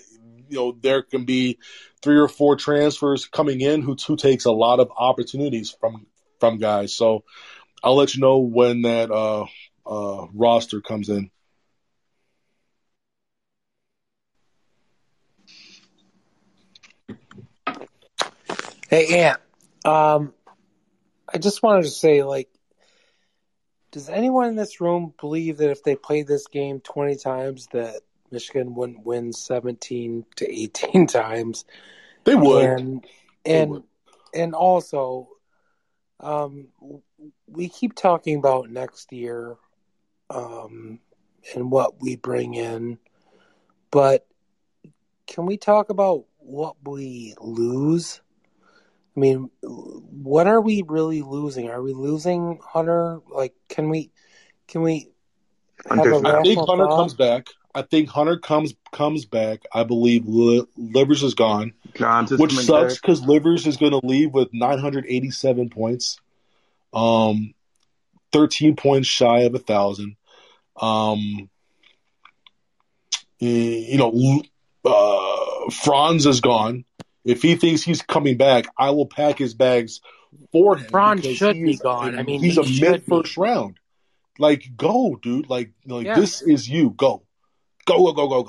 you know, there can be three or four transfers coming in who who takes a lot of opportunities from from guys. So I'll let you know when that uh, uh, roster comes in. Hey, Ant. Um, I just wanted to say, like, does anyone in this room believe that if they played this game 20 times, that Michigan wouldn't win 17 to 18 times? They would. And, and, and also, um, we keep talking about next year, um, and what we bring in, but can we talk about what we lose? I mean, what are we really losing? Are we losing Hunter? Like, can we, can we have a I think Hunter thought? comes back. I think Hunter comes comes back. I believe Li- Livers is gone, Johns is which sucks because Livers is going to leave with 987 points, um, 13 points shy of a thousand. Um, you know, uh, Franz is gone. If he thinks he's coming back, I will pack his bags for him. Franz should be gone. I mean, he's he a mid first round. Like, go, dude. Like, like Yeah. this is you. Go, go, go, go, go,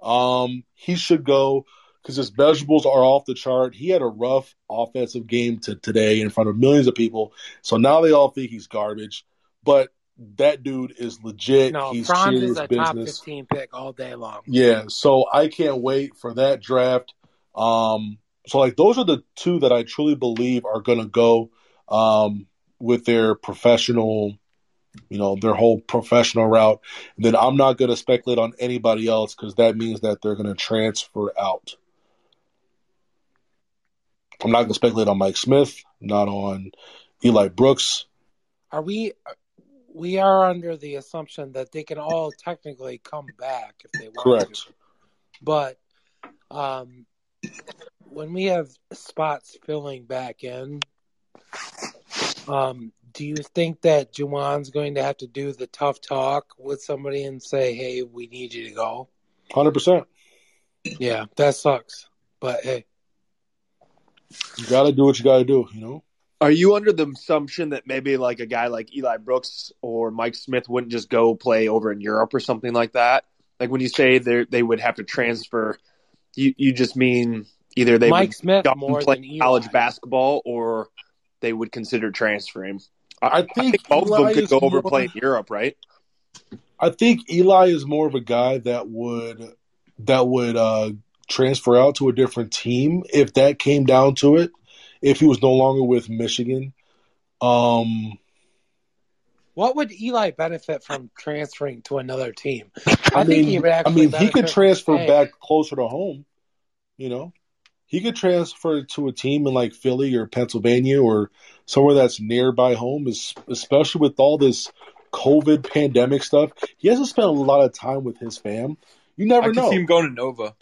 go. Um, he should go because his vegetables are off the chart. He had a rough offensive game to today in front of millions of people. So now they all think he's garbage. But that dude is legit. No, he's Franz is a top business. 15 pick all day long. Yeah, so I can't wait for that draft. Um, so like those are the two that I truly believe are going to go um, with their professional, you know, their whole professional route. And then I'm not going to speculate on anybody else because that means that they're going to transfer out. I'm not going to speculate on Mike Smith, not on Eli Brooks. Are we? We are under the assumption that they can all technically come back if they want Correct. to, but um, when we have spots filling back in, um, do you think that Juwan's going to have to do the tough talk with somebody and say, "Hey, we need you to go"? Hundred percent. Yeah, that sucks. But hey, You got to do what you got to do. You know. Are you under the assumption that maybe like a guy like Eli Brooks or Mike Smith wouldn't just go play over in Europe or something like that? Like when you say they they would have to transfer, you you just mean either they Mike would Smith stop more playing than Eli. college basketball or they would consider transferring. I think, both of them could go over more- play in Europe, right? I think Eli is more of a guy that would that would uh, transfer out to a different team if that came down to it. If he was no longer with Michigan, um, what would Eli benefit from transferring to another team? I, I, think mean, he would I mean, he could transfer staying. back closer to home. You know, he could transfer to a team in like Philly or Pennsylvania or somewhere that's nearby home. Is especially with all this COVID pandemic stuff, he hasn't spent a lot of time with his fam. You never I know. see him going to Nova.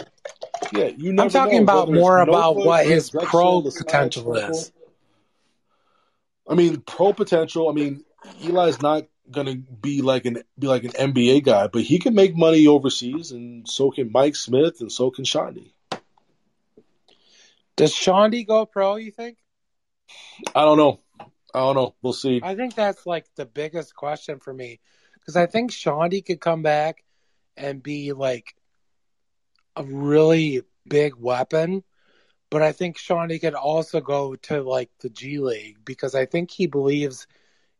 Yeah, you never I'm talking know, about whether it's more about Nova, what his pro potential Temple. is. I mean, pro potential. I mean, Eli's not gonna be like an be like an NBA guy, but he can make money overseas, and so can Mike Smith, and so can Chaundee. Does Chaundee go pro? You think? I don't know. I don't know. We'll see. I think that's like the biggest question for me because I think Chaundee could come back and be like a really big weapon, but I think Chaundee could also go to like the G League because I think he believes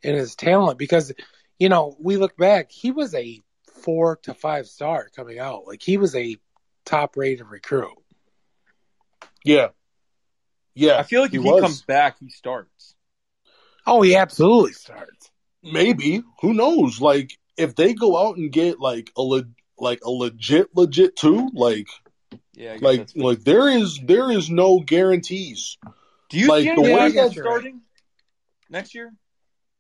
in his talent. Because you know, we look back, he was a four to five star coming out. Like he was a top rated recruit. Yeah, yeah. I feel like if he was. comes back, he starts. Oh, he absolutely starts. Maybe who knows? Like if they go out and get like a le- like a legit legit two, like Yeah, like like there is there is no guarantees. Do you like see the any way of that starting next year?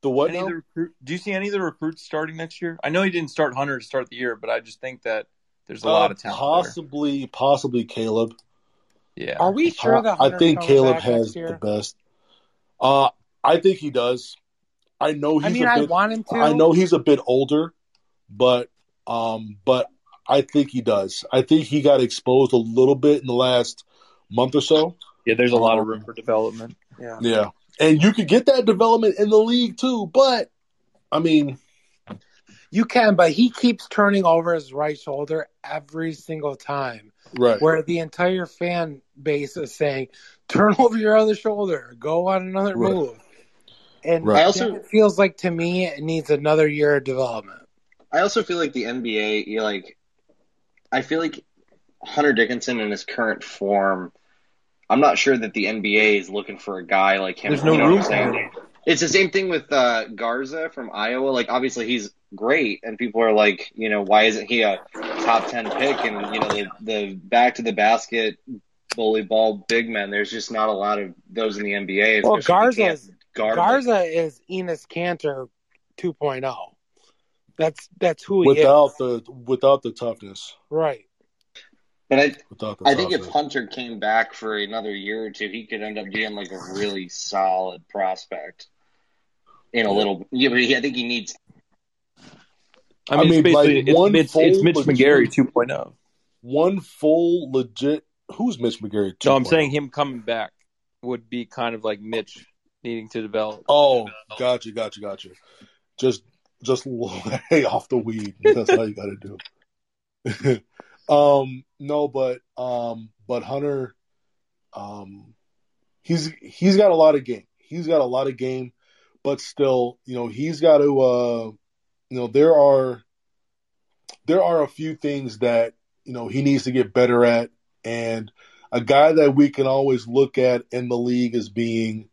the what Any now? the recruit, do you see any of the recruits starting next year? I know he didn't start Hunter to start the year, but I just think that there's a Uh, lot of talent Possibly, possibly Caleb. There. Yeah. Are we sure that I think Caleb has the best. Uh, I think he does. I know he's I mean, a I bit, want him to. I know he's a bit older, but um, but I think he does. I think he got exposed a little bit in the last month or so. Yeah, there's a lot of Um, room for development. Yeah. Yeah, and you could get that development in the league too. But I mean, You can, but he keeps turning over his right shoulder every single time. Right? Where the entire fan base is saying, "Turn over your other shoulder, go on another Right. move." And Right. I also- it feels like to me it needs another year of development. I also feel like the NBA, you like, I feel like Hunter Dickinson in his current form. I'm not sure that the NBA is looking for a guy like him. There's no you know room for saying? It's the same thing with uh, Garza from Iowa. Like, obviously he's great, and people are like, you know, why isn't he a top ten pick? And you know, the the back to the basket bully ball big men. There's just not a lot of those in the NBA. Well, especially Garza can't is guard Garza is Enes Kanter 2.0. That's that's who he Without is. the without the toughness, Right. But I, I think if. Hunter came back for another year or two, he could end up being like a really solid prospect. In a little, yeah, but he, I think he needs. I mean, I it's mean, like, basically one it's, it's, it's full Mitch legit- McGary 2.0. one full legit. Who's Mitch McGary? No, I'm 2.0? saying him coming back would be kind of like Mitch needing to develop. Oh, gotcha, gotcha, gotcha. Just, just lay off the weed. That's all you got to do. um, no, but um, but Hunter, um, he's he's got a lot of game. He's got a lot of game, but still, you know, he's got to. Uh, you know, there are there are a few things that you know he needs to get better at, and a guy that we can always look at in the league as being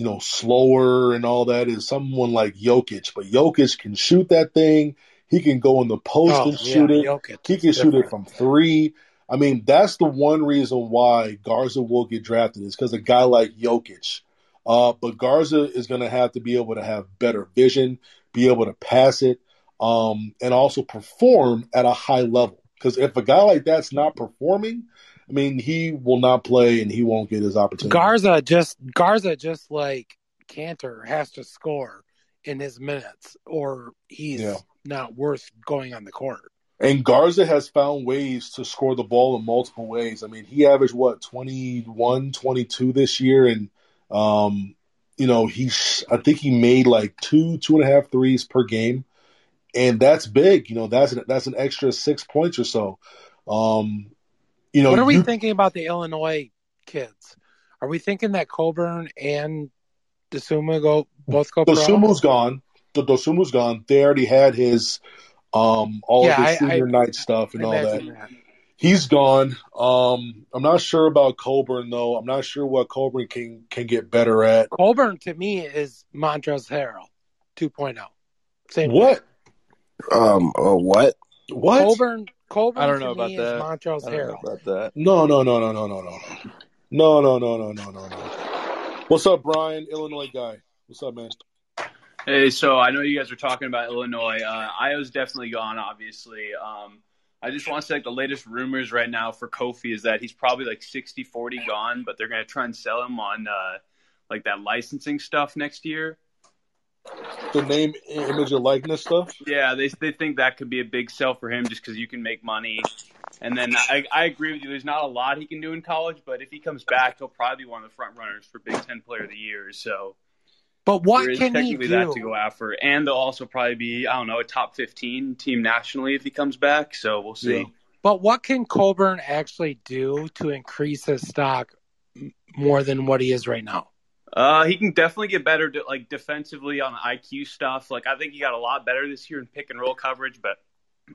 you know, slower and all that is someone like Jokic. But Jokic can shoot that thing. He can go in the post Oh, and yeah, shoot it. Jokic he can shoot it from three. I mean, that's the one reason why Garza will get drafted is because a guy like Jokic. Uh, but Garza is going to have to be able to have better vision, be able to pass it, um, and also perform at a high level. Because if a guy like that's not performing, I mean, he will not play and he won't get his opportunity. Garza just Garza just like Kanter has to score in his minutes, or he's Yeah. not worth going on the court. And Garza has found ways to score the ball in multiple ways. I mean, he averaged what 21, 22 this year, and um, you know, he's I think he made like two, two and a half threes per game, and that's big. You know, that's an, that's an extra six points or so. Um, you know, what are we you- thinking about the Illinois kids? Are we thinking that Cockburn and Dosunmu go both go pro? Dosunmu's gone. The Dosunmu's gone. They already had his um all Yeah, of I- his senior I- night stuff and I all that. that. He's gone. Um I'm not sure about Cockburn though. I'm not sure what Cockburn can can get better at. Cockburn to me is Montrezl Harrell 2.0. Same What? Um, uh, what? What? Cockburn Cockburn I don't to know about me that. is Montrezl I don't know Harrell. about that. No, no, no, no, no, no, no. No, no, no, no, no, no, no. What's up, Brian? Illinois guy. What's up, man? Hey, so I know you guys were talking about Illinois. Uh, Ayo's definitely gone, obviously. Um, I just want to say like the latest rumors right now for Kofi is that he's probably like 60 40 gone, but they're going to try and sell him on uh, like that licensing stuff next year. The name, image, and likeness stuff. Yeah, they they think that could be a big sell for him just because you can make money. And then I, I agree with you. There's not a lot he can do in college, but if he comes back, he'll probably be one of the front runners for Big Ten Player of the Year. So But what there is can he technically do? that to go after, and they'll also probably be I don't know a top 15 team nationally if he comes back. So we'll see. Yeah. But what can Cockburn actually do to increase his stock more than what he is right now? Uh, he can definitely get better, de- like defensively on IQ stuff. Like I think he got a lot better this year in pick and roll coverage, but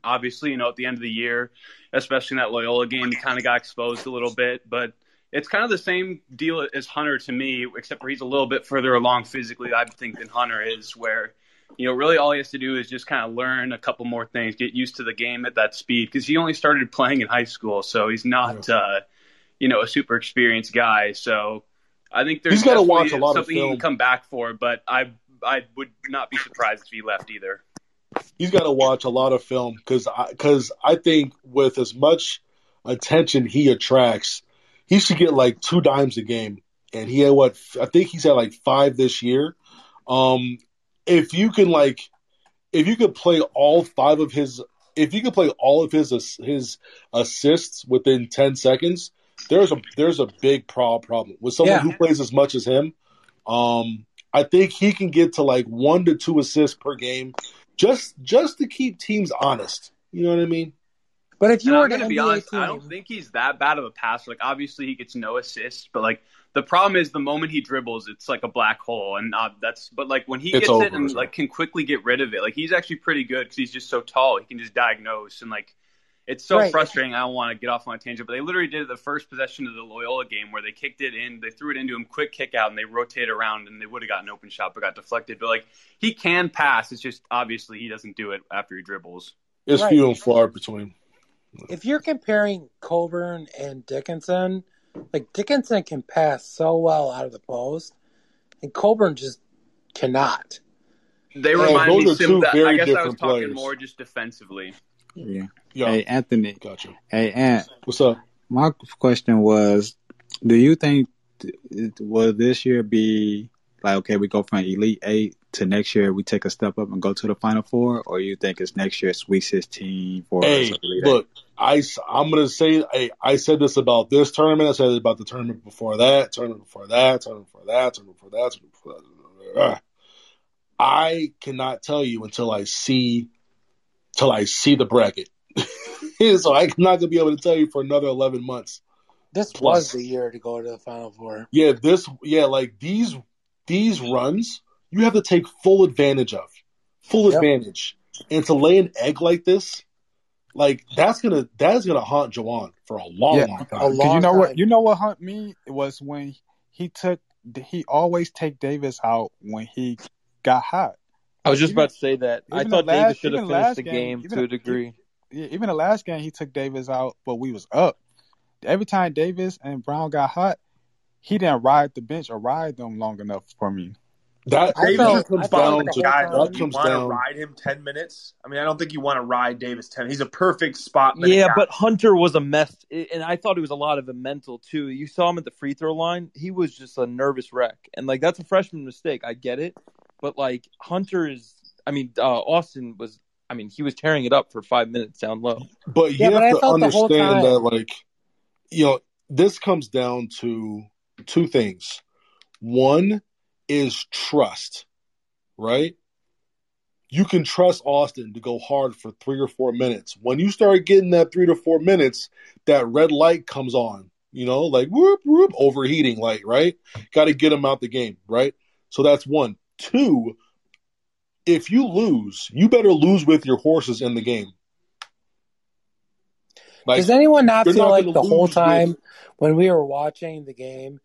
obviously, you know, at the end of the year, especially in that Loyola game, he kind of got exposed a little bit. But it's kind of the same deal as Hunter to me, except for he's a little bit further along physically, I think, than Hunter is. Where you know, really all he has to do is just kind of learn a couple more things, get used to the game at that speed, because he only started playing in high school, so he's not, uh, you know, a super experienced guy. So I think there's He's gotta watch a lot of something he can come back for, but I I would not be surprised if he left either. he's got to watch a lot of film because I, cause I think with as much attention he attracts, he should get like two dimes a game. And he had what I think he's had like five this year. Um, if you can like, if you could play all five of his, if you could play all of his his assists within ten seconds, there's a there's a big pro- problem with someone Yeah. who plays as much as him. Um, I think he can get to like one to two assists per game, just just to keep teams honest. You know what I mean? But if you And were gonna be NBA honest, I don't think he's that bad of a passer. Like obviously he gets no assists, but like the problem is the moment he dribbles, it's like a black hole, and uh, that's. But like when he It's gets over, it and like can quickly get rid of it, like he's actually pretty good because he's just so tall. He can just diagnose and like. It's so Right. frustrating. I don't want to get off on a tangent, but they literally did it the first possession of the Loyola game where they kicked it in, they threw it into him, quick kick out, and they rotated around, and they would have gotten an open shot, but got deflected. But like he can pass. It's just obviously he doesn't do it after he dribbles. It's Right. few and far between. If you're comparing Cockburn and Dickinson, like Dickinson can pass so well out of the post, and Cockburn just cannot. They Yeah, remind those me are Sim, two that, I very guess I was different talking players. more just defensively. Yeah. Yeah. Hey, Anthony. Gotcha. Hey, Ant. What's up? My question was, do you think will this year be like okay, we go from Elite Eight to next year we take a step up and go to the Final Four, or you think it's next year Sweet Sixteen for Hey, look, I I'm gonna say, hey, I said this about this tournament. I said it about the tournament before that, tournament before that, tournament before that, tournament before that, tournament before that. I cannot tell you until I see, till I see the bracket. so I'm not gonna be able to tell you for another eleven months. This Plus. was the year to go to the Final Four. Yeah, this, yeah, like these, these runs, you have to take full advantage of, full Yep. advantage, and to lay an egg like this, like that's gonna that's gonna haunt Juwan for a long, yeah, long time. because you know what you know what hunt me it was when he took he always take Davis out when he got hot. I was just Even- about to say that. I thought the Davis should have finished the game, even to a degree. Yeah, even the last game he took Davis out, but we was up every time Davis and Brown got hot, he didn't ride the bench or ride them long enough for me. That I Davis felt- just comes I down to whole that that you comes want to down- ride him ten minutes. I mean, I don't think you want to ride Davis ten. He's a perfect spot. Yeah, but Hunter was a mess, and I thought it was a lot of a mental too. You saw him at the free throw line; he was just a nervous wreck, and like that's a freshman mistake. I get it, but like Hunter is, I mean, uh, Austin was, I mean, he was tearing it up for five minutes down low. But you Yeah, have I to felt the whole understand that, like, you know, this comes down to two things. One is trust, right? You can trust Austin to go hard for three or four minutes. When you start getting that three to four minutes, that red light comes on, you know, like whoop, whoop, overheating light, right? Got to get him out the game, right? So that's one. Two, if you lose, you better lose with your horses in the game. Like, Does anyone not feel not like the whole lose with- time when we were watching the game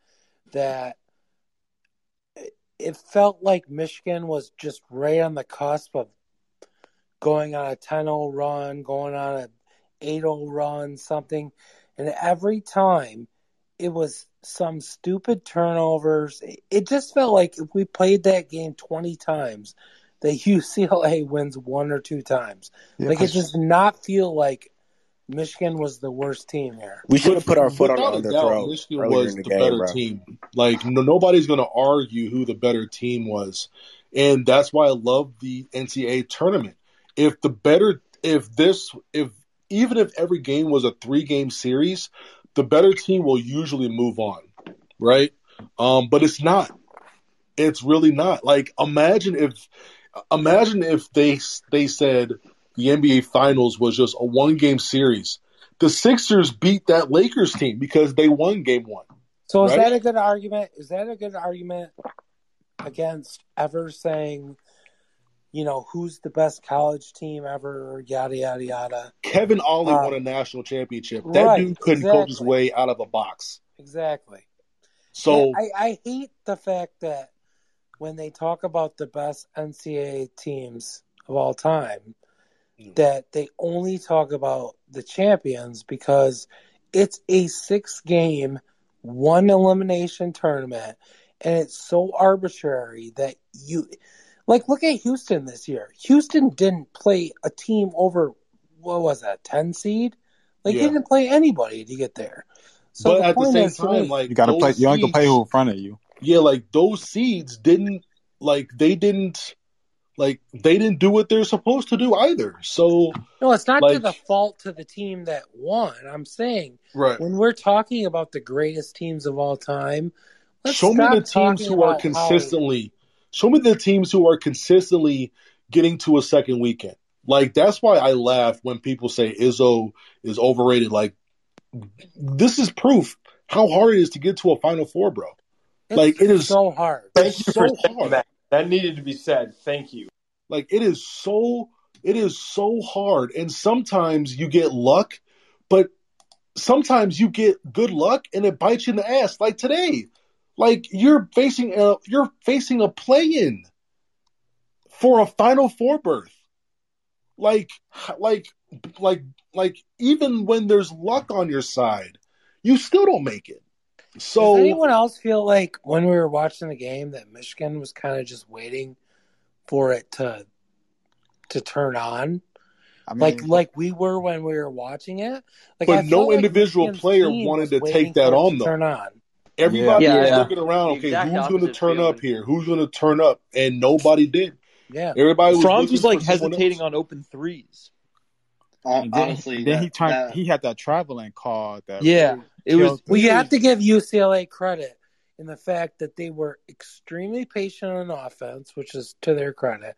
that it- felt like Michigan was just right on the cusp of going on a 10-0 run, going on a 8-0 run, something, and every time it was some stupid turnovers. It- just felt like if we played that game 20 times, that UCLA wins one or two times. Yeah, like it does not feel like Michigan was the worst team here. We should have put our foot on, Without a on their doubt, throat Michigan was the, the, game, better bro. team. Like no, nobody's going to argue who the better team was, and that's why I love the NCAA tournament. If the better, if this, if even if every game was a three game series, the better team will usually move on, right? Um, but it's not. It's really not. Like imagine if, imagine if they they said the NBA Finals was just a one game series. The Sixers beat that Lakers team because they won game one. So is right? that a good argument? Is that a good argument against ever saying, you know, who's the best college team ever, yada yada yada? Kevin Ollie Um, won a national championship. That right, dude couldn't coach his way out of a box. Exactly. So I, I hate the fact that when they talk about the best NCAA teams of all time, Mm. that they only talk about the champions because it's a six game, one elimination tournament, and it's so arbitrary that you like look at Houston this year. Houston didn't play a team over what was that, ten seed? Like Yeah. he didn't play anybody to get there. So but the at the same is, time, like You gotta play. those You only can play who in front of you. Yeah, like those seeds didn't like they didn't like they didn't do what they're supposed to do either. So No, it's not to the fault to the team that won. I'm saying right. when we're talking about the greatest teams of all time, let's show me the teams who are about how- consistently show me the teams who are consistently getting to a second weekend. Like that's why I laugh when people say Izzo is overrated. Like this is proof how hard it is to get to a Final Four, bro. It's like it is so hard. Thank you so for hard. that. That needed to be said. Thank you. Like it is so it is so hard, and sometimes you get luck, but sometimes you get good luck and it bites you in the ass. Like today, like you're facing a you're facing a play-in for a Final Four berth. Like like like like even when there's luck on your side, you still don't make it. So Does anyone else feel like when we were watching the game that Michigan was kind of just waiting for it to to turn on? I mean, like like we were when we were watching it. Like But I no like individual Michigan's player wanted to take that on, though. Turn on. Everybody Yeah. was Yeah. looking around. Okay, who's going to opposite turn up here? Who's going to turn up? And nobody did. Yeah. Everybody was Franz looking was like hesitating on open threes. Hon- and then, Honestly, then that, he turned. that He had that traveling call that Yeah, really it was. killed Well, him. you have to give UCLA credit in the fact that they were extremely patient on offense, which is to their credit.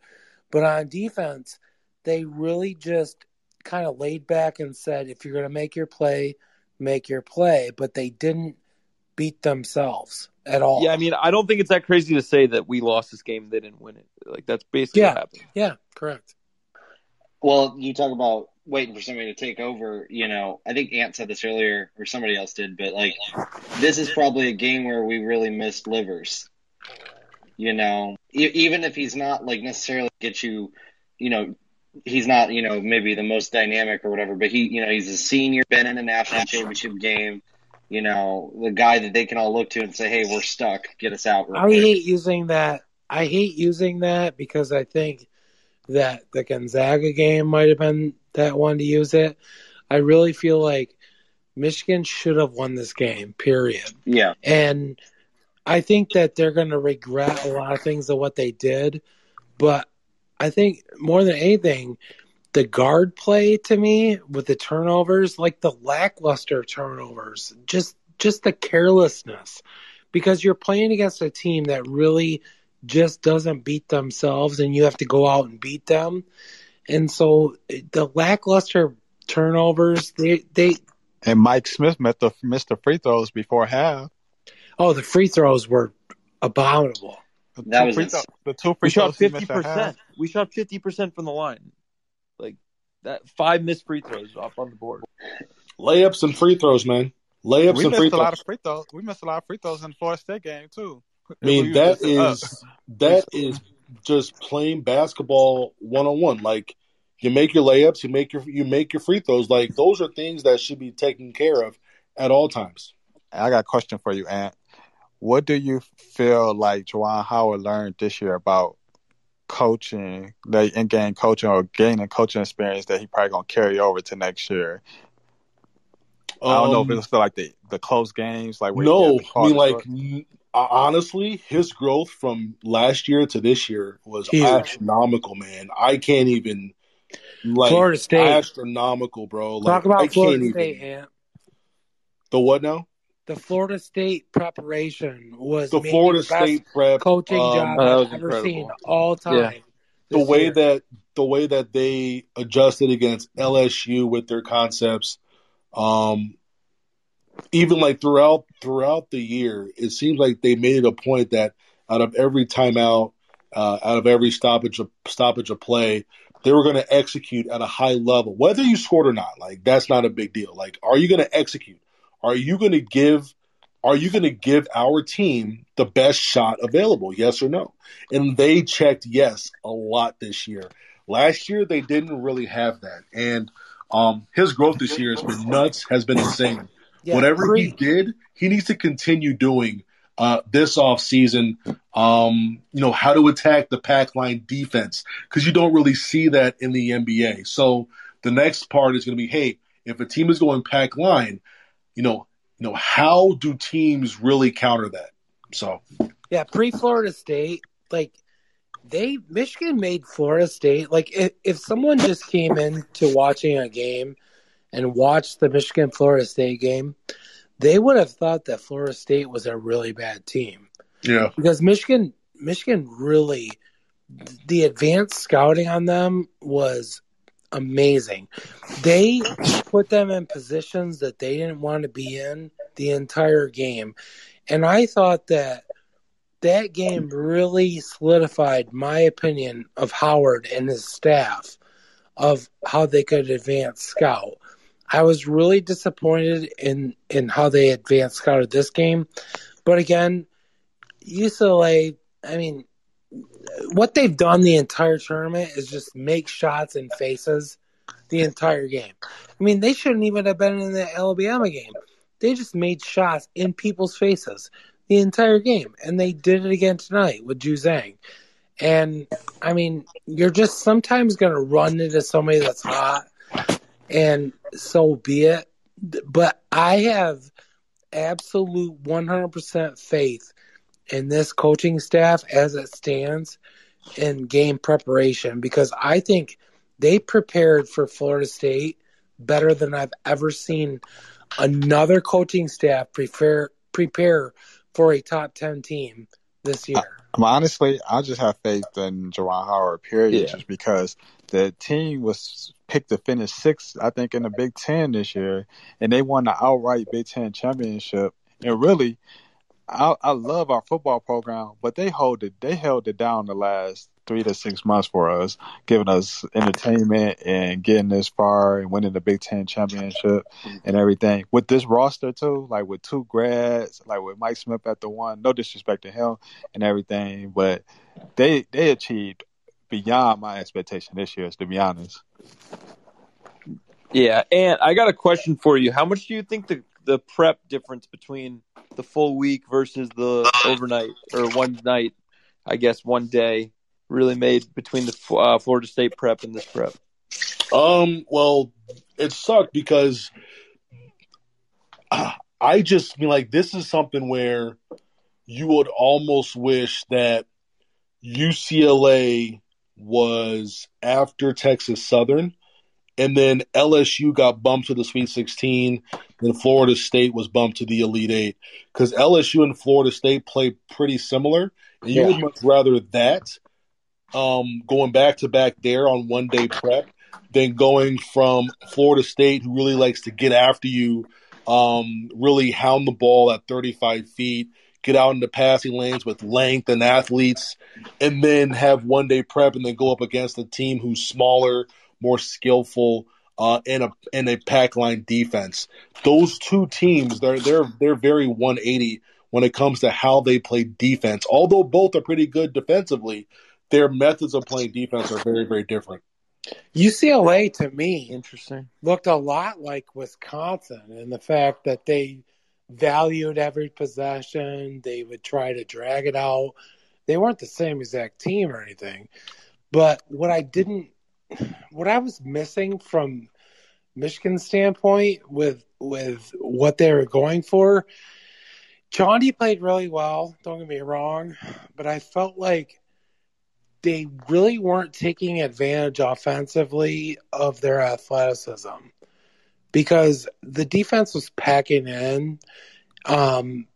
But on defense, they really just kind of laid back and said, if you're going to make your play, make your play. But they didn't beat themselves at all. Yeah, I mean, I don't think it's that crazy to say that we lost this game. They didn't win it. Like that's basically Yeah. what happened. Yeah, correct. Well, you talk about waiting for somebody to take over. You know, I think Ant said this earlier, or somebody else did, but like, this is probably a game where we really missed Livers. You know, e- even if he's not like necessarily get you, you know, he's not, you know, maybe the most dynamic or whatever, but he, you know, he's a senior, been in a national championship game. you know, the guy that they can all look to and say, "Hey, we're stuck. Get us out." real I quick." hate using that. I hate using that because I think that the Gonzaga game might have been that wanted to use it. I really feel like Michigan should have won this game, period. Yeah. And I think that they're going to regret a lot of things of what they did. But I think more than anything, the guard play to me with the turnovers, like the lackluster turnovers, just just the carelessness, because you're playing against a team that really just doesn't beat themselves, and you have to go out and beat them. And so the lackluster turnovers, they they And Mike Smith missed the missed the free throws before half. oh the free throws were abominable. The That two was free ins- throw, the two We free shot throws he fifty missed at half. percent. We shot fifty percent from the line. Like that, five missed free throws off on the board. Layups and free throws, man. Layups We and free missed a lot of free throws. We missed a lot of free throws in the Florida State game too. I mean, We that was up. is that is just playing basketball one on one. Like you make your layups, you make your you make your free throws. Like those are things that should be taken care of at all times. I got a question for you, Ant. What do you feel like Juwan Howard learned this year about coaching, like in-game coaching or gaining coaching experience that he probably gonna carry over to next year? I don't know if Um, it's like the the close games, like No, I mean, like honestly, his growth from last year to this year was Huge. astronomical, man. I can't even like Florida State. astronomical, bro. Talk Like I about Florida can't State, even. Ant. The what now? The Florida State preparation was The Florida the State prep. coaching Um, job Oh, I've was ever incredible. seen all time. Yeah. the way year. that the way that they adjusted against LSU with their concepts, um, even like throughout throughout the year, it seems like they made it a point that out of every timeout, uh, out of every stoppage of stoppage of play, they were going to execute at a high level, whether you scored or not. Like that's not a big deal. Like, are you going to execute? Are you going to give? Are you going to give our team the best shot available? Yes or no? And they checked yes a lot this year. Last year they didn't really have that, and um, his growth this year has been nuts. Has been insane. Yeah, Whatever he did, he needs to continue doing uh, this off season. Um, you know how to attack the pack line defense because you don't really see that in the NBA. So the next part is going to be, hey, if a team is going pack line, you know, you know, how do teams really counter that? So yeah, pre Florida State, like they Michigan made Florida State like if, if someone just came into watching a game and watched the Michigan Florida State game, they would have thought that Florida State was a really bad team. yeah, because Michigan Michigan really the advanced scouting on them was amazing. They put them in positions that they didn't want to be in the entire game. And I thought that that game really solidified my opinion of Howard and his staff of how they could advance scout. I was really disappointed in in how they advanced scouted this game. But again, UCLA, I mean, what they've done the entire tournament is just make shots in faces the entire game. I mean, they shouldn't even have been in the Alabama game. They just made shots in people's faces the entire game, and they did it again tonight with Juzang. And I mean, you're just sometimes going to run into somebody that's hot, and so be it. But I have absolute 100% faith in this coaching staff as it stands in game preparation because I think they prepared for Florida State better than I've ever seen another coaching staff prepare prepare for a top 10 team this year. Um, honestly, I just have faith in Juwan Howard, period, Yeah. just because the team was picked to finish sixth, I think, in the Big Ten this year, and they won the outright Big Ten championship. And really, I, I love our football program, but they hold it. They held it down the last three to six months for us, giving us entertainment and getting this far and winning the Big Ten championship and everything. With this roster too, like with two grads, like with Mike Smith at the one, no disrespect to him and everything, but they they achieved beyond my expectation this year, to be honest. Yeah, and I got a question for you. How much do you think the the prep difference between the full week versus the overnight or one night, I guess one day, really made between the uh, Florida State prep and this prep? Um, well, it sucked because uh, I just mean like this is something where you would almost wish that UCLA was after Texas Southern, and then LSU got bumped to the Sweet 16, then Florida State was bumped to the Elite Eight because LSU and Florida State play pretty similar, and you Yeah. would much rather that um, going back to back there on one day prep than going from Florida State, who really likes to get after you, um, really hound the ball at 35 feet, get out into passing lanes with length and athletes, and then have one day prep and then go up against a team who's smaller, more skillful, uh, and a and a pack line defense. Those two teams, they're they're they're very 180 when it comes to how they play defense. Although both are pretty good defensively, their methods of playing defense are very very different. UCLA to me Interesting. looked a lot like Wisconsin in the fact that they valued every possession. They would try to drag it out. They weren't the same exact team or anything. But what I didn't, what I was missing from Michigan's standpoint with with what they were going for, Chaundee played really well. Don't get me wrong, but I felt like they really weren't taking advantage offensively of their athleticism because the defense was packing in. Um,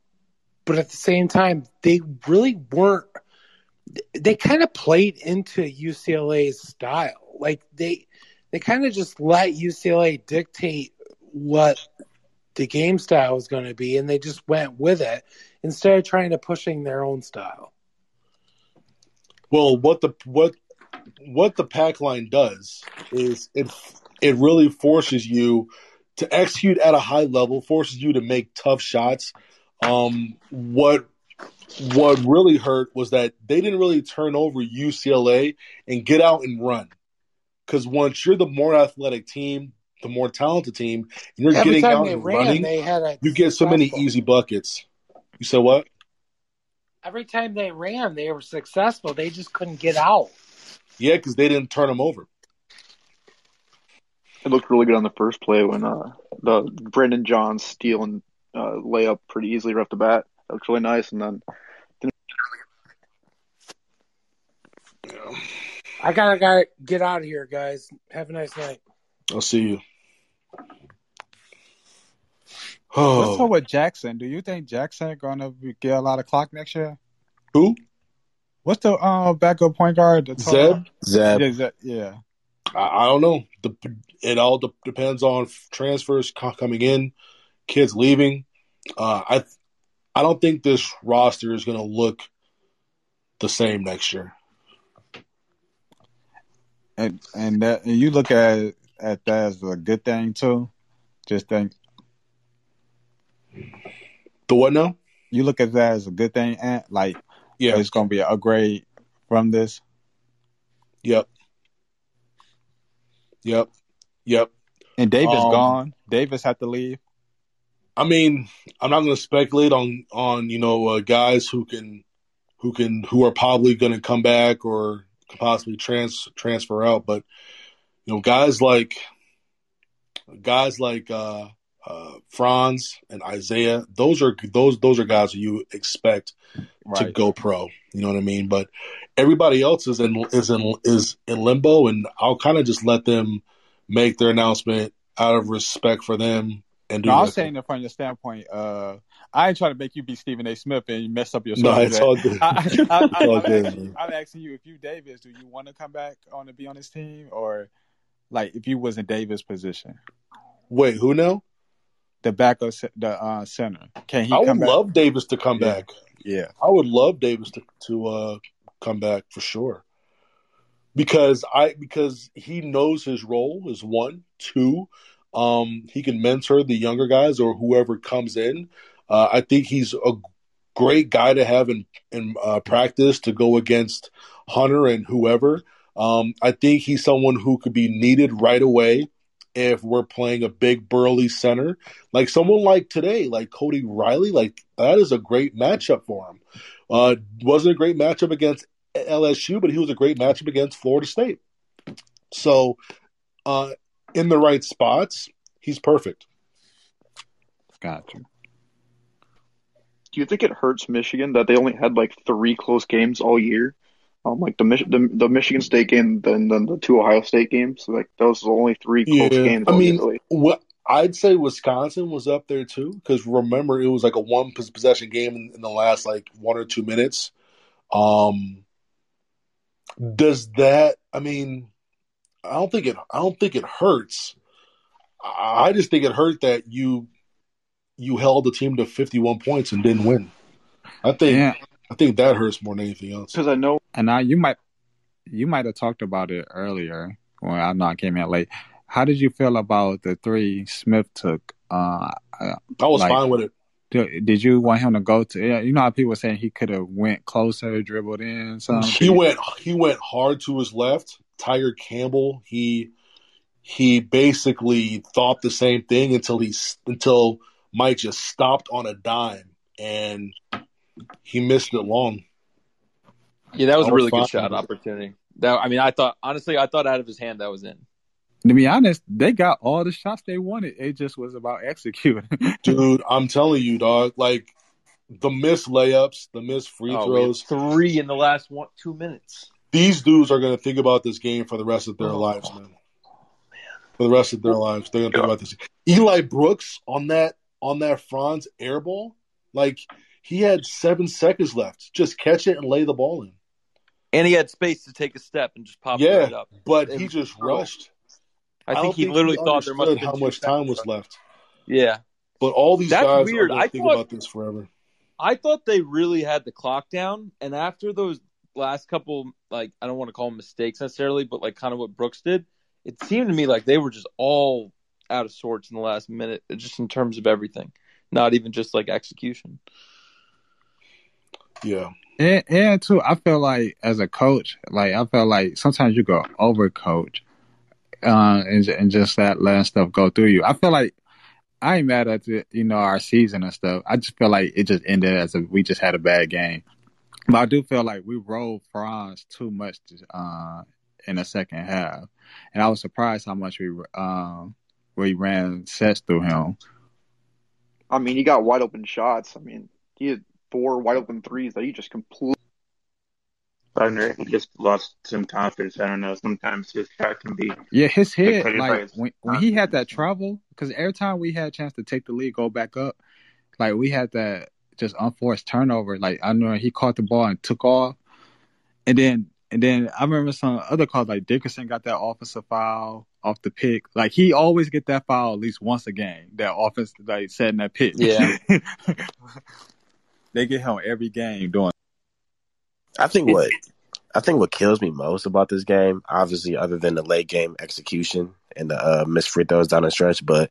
but at the same time, they really weren't. They kind of played into UCLA's style. Like they, they kind of just let UCLA dictate what the game style was going to be, and they just went with it instead of trying to pushing their own style. Well, what the what what the pack line does is it it really forces you to execute at a high level, forces you to make tough shots. Um, what what really hurt was that they didn't really turn over UCLA and get out and run. Because once you're the more athletic team, the more talented team, and you're Every getting out and ran, running, they had a you get so many easy buckets. You said what? Every time they ran, they were successful. They just couldn't get out. Yeah, because they didn't turn them over. It looked really good on the first play when uh, the Brandon Johns steal and uh, layup pretty easily right off the bat. That looked really nice, and then I gotta, gotta get out of here, guys. Have a nice night. I'll see you. What's Oh, up with Jackson? Do you think Jackson gonna be- get a lot of clock next year? who? What's the uh, backup point guard? The tall- Zeb? Yeah, Zeb. Zeb, yeah. I, I don't know. The, it all de- depends on transfers co- coming in, kids leaving. Uh, I I don't think this roster is going to look the same next year. And and that and you look at at that as a good thing too. Just think The what now? you look at that as a good thing, and like Yeah. it's gonna be an upgrade from this. Yep. Yep. Yep. And Davis Um, gone. Davis had to leave. I mean, I'm not going to speculate on on you know uh, guys who can who can who are probably going to come back or possibly trans transfer out, but you know guys like guys like uh, uh, Franz and Isaiah, those are those those are guys who you expect to go pro. You know what I mean? But everybody else is in is in is in limbo, and I'll kind of just let them make their announcement out of respect for them and do No, I their was saying it from your standpoint. Uh, I ain't trying to make you be Stephen A. Smith and you mess up your No, it's all good. I, I, I, It's I, all I'm, good, asking. I'm you if you Davis, do you want to come back on to be on this team, or like if you was in Davis' position, Wait, who now? the backup, ce- the uh, center, can he I would back? love Davis to come Yeah. back. Yeah, I would love Davis to to uh, come back for sure. Because I because he knows his role is one, two, um, he can mentor the younger guys or whoever comes in. Uh, I think he's a great guy to have in in uh, practice to go against Hunter and whoever. Um, I think he's someone who could be needed right away if we're playing a big burly center, like someone like today, like Cody Riley, like that is a great matchup for him. Uh, wasn't a great matchup against LSU, but he was a great matchup against Florida State. So, uh, in the right spots, he's perfect. Gotcha. Do you think it hurts Michigan that they only had like three close games all year? Um, like the, the the Michigan State game, then then the two Ohio State games. Like those are the only three close games. I all mean, year, really. what I'd say Wisconsin was up there too, because remember it was like a one possession game in, in the last like one or two minutes. Um, does that? I mean, I don't think it. I don't think it hurts. I I just think it hurt that you you held the team to fifty one points and didn't win. I think Yeah. I think that hurts more than anything else. Because I know And now you might you might have talked about it earlier when I know I came in late. How did you feel about the three Smith took? Uh, I was fine with it. Did, did you want him to go to? You know how people were saying he could have went closer, dribbled in something. He went he went hard to his left. Tyger Campbell, he he basically thought the same thing until he until Mike just stopped on a dime and he missed it long. Yeah, that was a really good shot opportunity. That I mean, I thought honestly, I thought out of his hand that was in. To be honest, they got all the shots they wanted. It just was about executing. Dude, I'm telling you, dog, like the missed layups, the missed free Oh, throws. three in the last one two minutes. These dudes are gonna think about this game for the rest of their Oh, lives, man. For the rest of their lives, they're gonna think about this. Eli Brooks on that on that Franz air ball, like he had seven seconds left. Just catch it and lay the ball in. And he had space to take a step and just pop it right up. but It he just brutal. rushed. I don't think he literally thought there must have been how much time was left. Yeah. But all these That's guys weird. are gonna I think thought- about this forever. I thought they really had the clock down, and after those last couple, like I don't want to call them mistakes necessarily, but like kind of what Brooks did, it seemed to me like they were just all out of sorts in the last minute, just in terms of everything, not even just like execution. Yeah. And, and too, I feel like as a coach, like I feel like sometimes you go over coach, uh, and and just that letting stuff go through you. I feel like I ain't mad at the, you know our season and stuff. I just feel like it just ended as a we just had a bad game. But I do feel like we rolled Franz too much uh, in the second half, and I was surprised how much we um we ran sets through him. I mean, he got wide open shots. I mean, he had four wide open threes that he just completely. Wagner, he just lost some confidence. I don't know. Sometimes his shot can be Yeah, his head, like his when when he had that travel, because every time we had a chance to take the lead, go back up, like we had that just unforced turnover. Like I know he caught the ball and took off, and then and then I remember some other calls like Dickinson got that offensive foul off the pick. Like he always get that foul at least once a game. That offense like setting that pick. Yeah. they get him every game doing. I think what I think what kills me most about this game, obviously, other than the late game execution and the uh, missed free throws down the stretch, but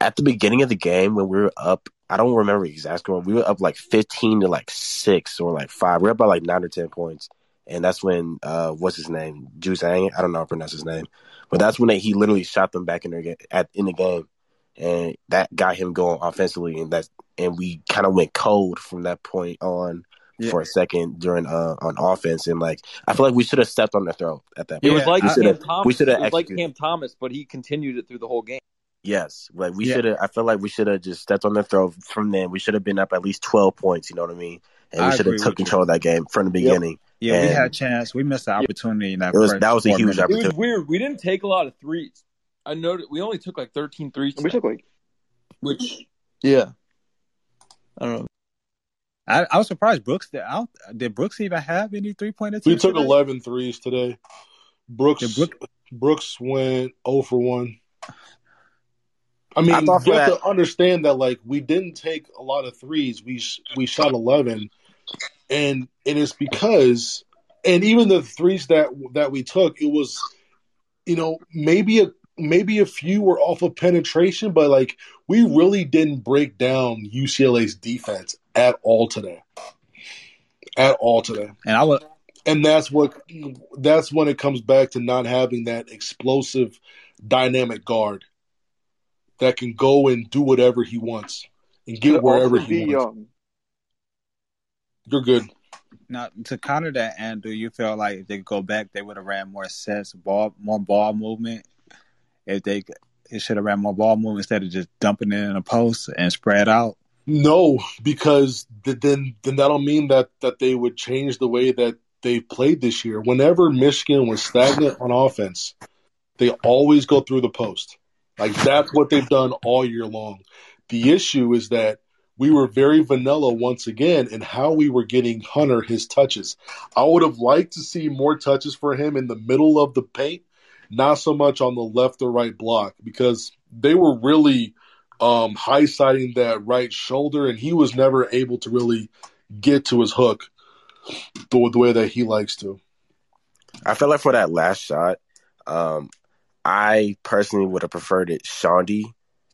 at the beginning of the game when we were up, I don't remember exactly when we were up like fifteen to like six or like five. We were up by like nine or ten points, and that's when uh, what's his name, Juzang, I don't know how to pronounce his name, but that's when they, he literally shot them back in their at in the game, and that got him going offensively, and that and we kind of went cold from that point on Yeah. for a second during uh on offense, and like I feel like we should have stepped on their throat at that. Point. It was like we should Cam have we should have like executed. Cam Thomas, but he continued it through the whole game. Yes, like we Yeah. should have. I feel like we should have just stepped on their throat from then. We should have been up at least twelve points. You know what I mean? And we should have took with you. control of that game from the beginning. Yeah, we had a chance. We missed the opportunity in that. It was- that was a huge minutes. It was weird. We didn't take a lot of threes. I noticed we only took like 13 threes. We took like which yeah. I don't know. I, I was surprised Brooks did. I did Brooks even have any three point attempts? We took today? 11 threes today. Brooks Brooks went 0 for 1. I mean, I you have that- to understand that like we didn't take a lot of threes. We we shot 11 and it is because and even the threes that that we took it was you know, maybe a maybe a few were off of penetration, but like we really didn't break down UCLA's defense at all today. At all today. And I would and that's what that's when it comes back to not having that explosive dynamic guard that can go and do whatever he wants and get wherever he be, wants. um, You're good. Now to counter that, and do you feel like if they go back, they would have ran more sets, ball, more ball movement? If they, it should have ran more ball movement instead of just dumping it in a post and spread out. No, because th- then then that'll mean that that they would change the way that they played this year. Whenever Michigan was stagnant on offense, they always go through the post. Like that's what they've done all year long. The issue is that we were very vanilla once again in how we were getting Hunter his touches. I would have liked to see more touches for him in the middle of the paint, not so much on the left or right block because they were really um, high siding that right shoulder, and he was never able to really get to his hook the, the way that he likes to. I feel like for that last shot, um, I personally would have preferred it Chaundee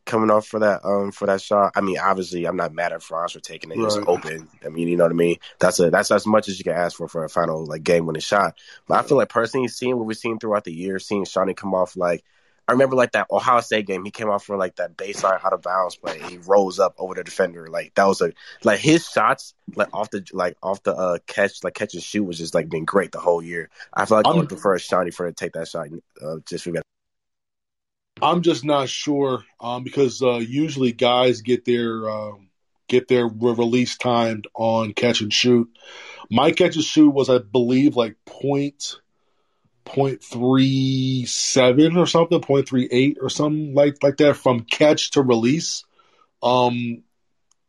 coming off for that um for that shot. I mean, obviously, I'm not mad at Franz for taking it. He was open. I mean, you know what I mean. That's a that's as much as you can ask for for a final like game winning shot. But I feel like personally, seeing what we've seen throughout the year, seeing Chaundee come off like. I remember like that Ohio State game. He came off for like that baseline out of bounds play. He rose up over the defender. Like that was a like his shots like off the like off the uh catch like catch and shoot was just like been great the whole year. I feel like I would prefer Chaundee for to take that shot uh, just for that. I'm just not sure um, because uh, usually guys get their um, get their re- release timed on catch and shoot. My catch and shoot was, I believe, like point point three seven or something, point three eight or something like like that from catch to release. Um,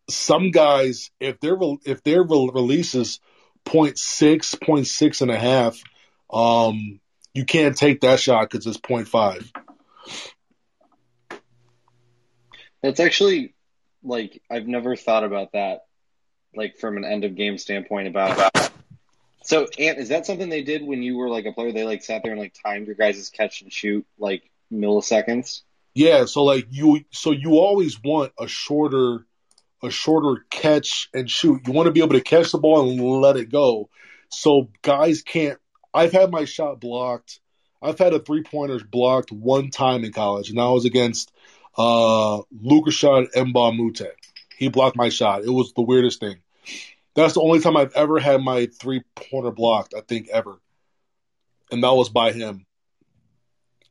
some guys, if their if their re- release is point six, point six and a half, um, you can't take that shot because it's point five. That's actually like I've never thought about that, like from an end of game standpoint about. So, Ant, is that something they did when you were like a player? They like sat there and like timed your guys' catch and shoot like milliseconds. Yeah, so like you, so you always want a shorter, a shorter catch and shoot. You want to be able to catch the ball and let it go. So guys can't. I've had my shot blocked. I've had a three pointers blocked one time in college, and that was against uh Lukashad Mbamute. He blocked my shot. It was the weirdest thing. That's the only time I've ever had my three pointer blocked. I think ever, and that was by him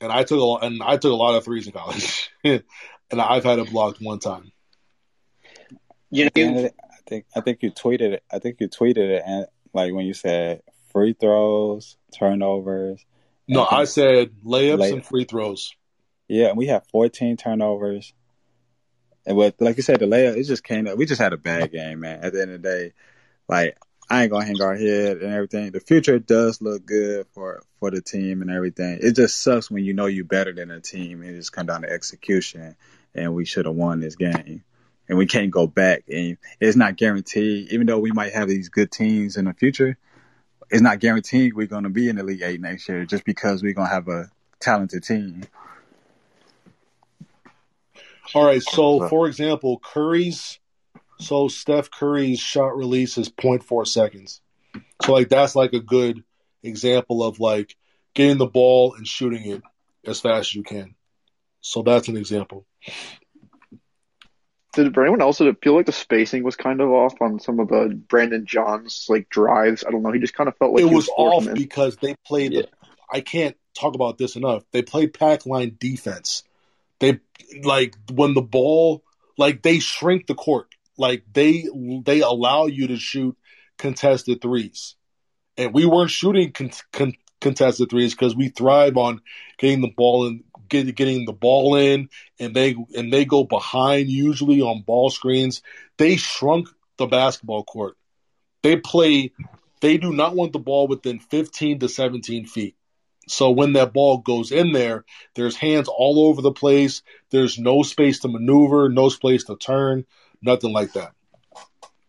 and I took a lot, and I took a lot of threes in college, and I've had it blocked one time. You At the end of the- I think I think you tweeted it. I think you tweeted it, and like when you said free throws, turnovers. No, and- I said layups Lay- and free throws. Yeah, and we had 14 turnovers. And what, like you said, the layup, it just came up. We just had a bad game, man. At the end of the day, like I ain't gonna hang our head and everything. The future does look good for for the team and everything. It just sucks when you know you're better than a team and it just come down to execution. And we should have won this game. And we can't go back. And it's not guaranteed, even though we might have these good teams in the future. It's not guaranteed we're gonna be in the Elite Eight next year just because we're gonna have a talented team. All right, so for example, Curry's, so Steph Curry's shot release is 0.4 seconds. So like that's like a good example of like getting the ball and shooting it as fast as you can. So that's an example. Did for anyone else did it feel like the spacing was kind of off on some of the Brandon Johns like drives? I don't know. He just kind of felt like it was was off because they played. The, I can't talk about this enough. They played pack line defense. Like when the ball like they shrink the court. Like they they allow you to shoot contested threes, and we weren't shooting con- con- contested threes because we thrive on getting the ball in, get, getting the ball in, and they and they go behind usually on ball screens. They shrunk the basketball court. They play. They do not want the ball within 15 to 17 feet. So when that ball goes in there, there's hands all over the place. There's no space to maneuver, no space to turn, nothing like that.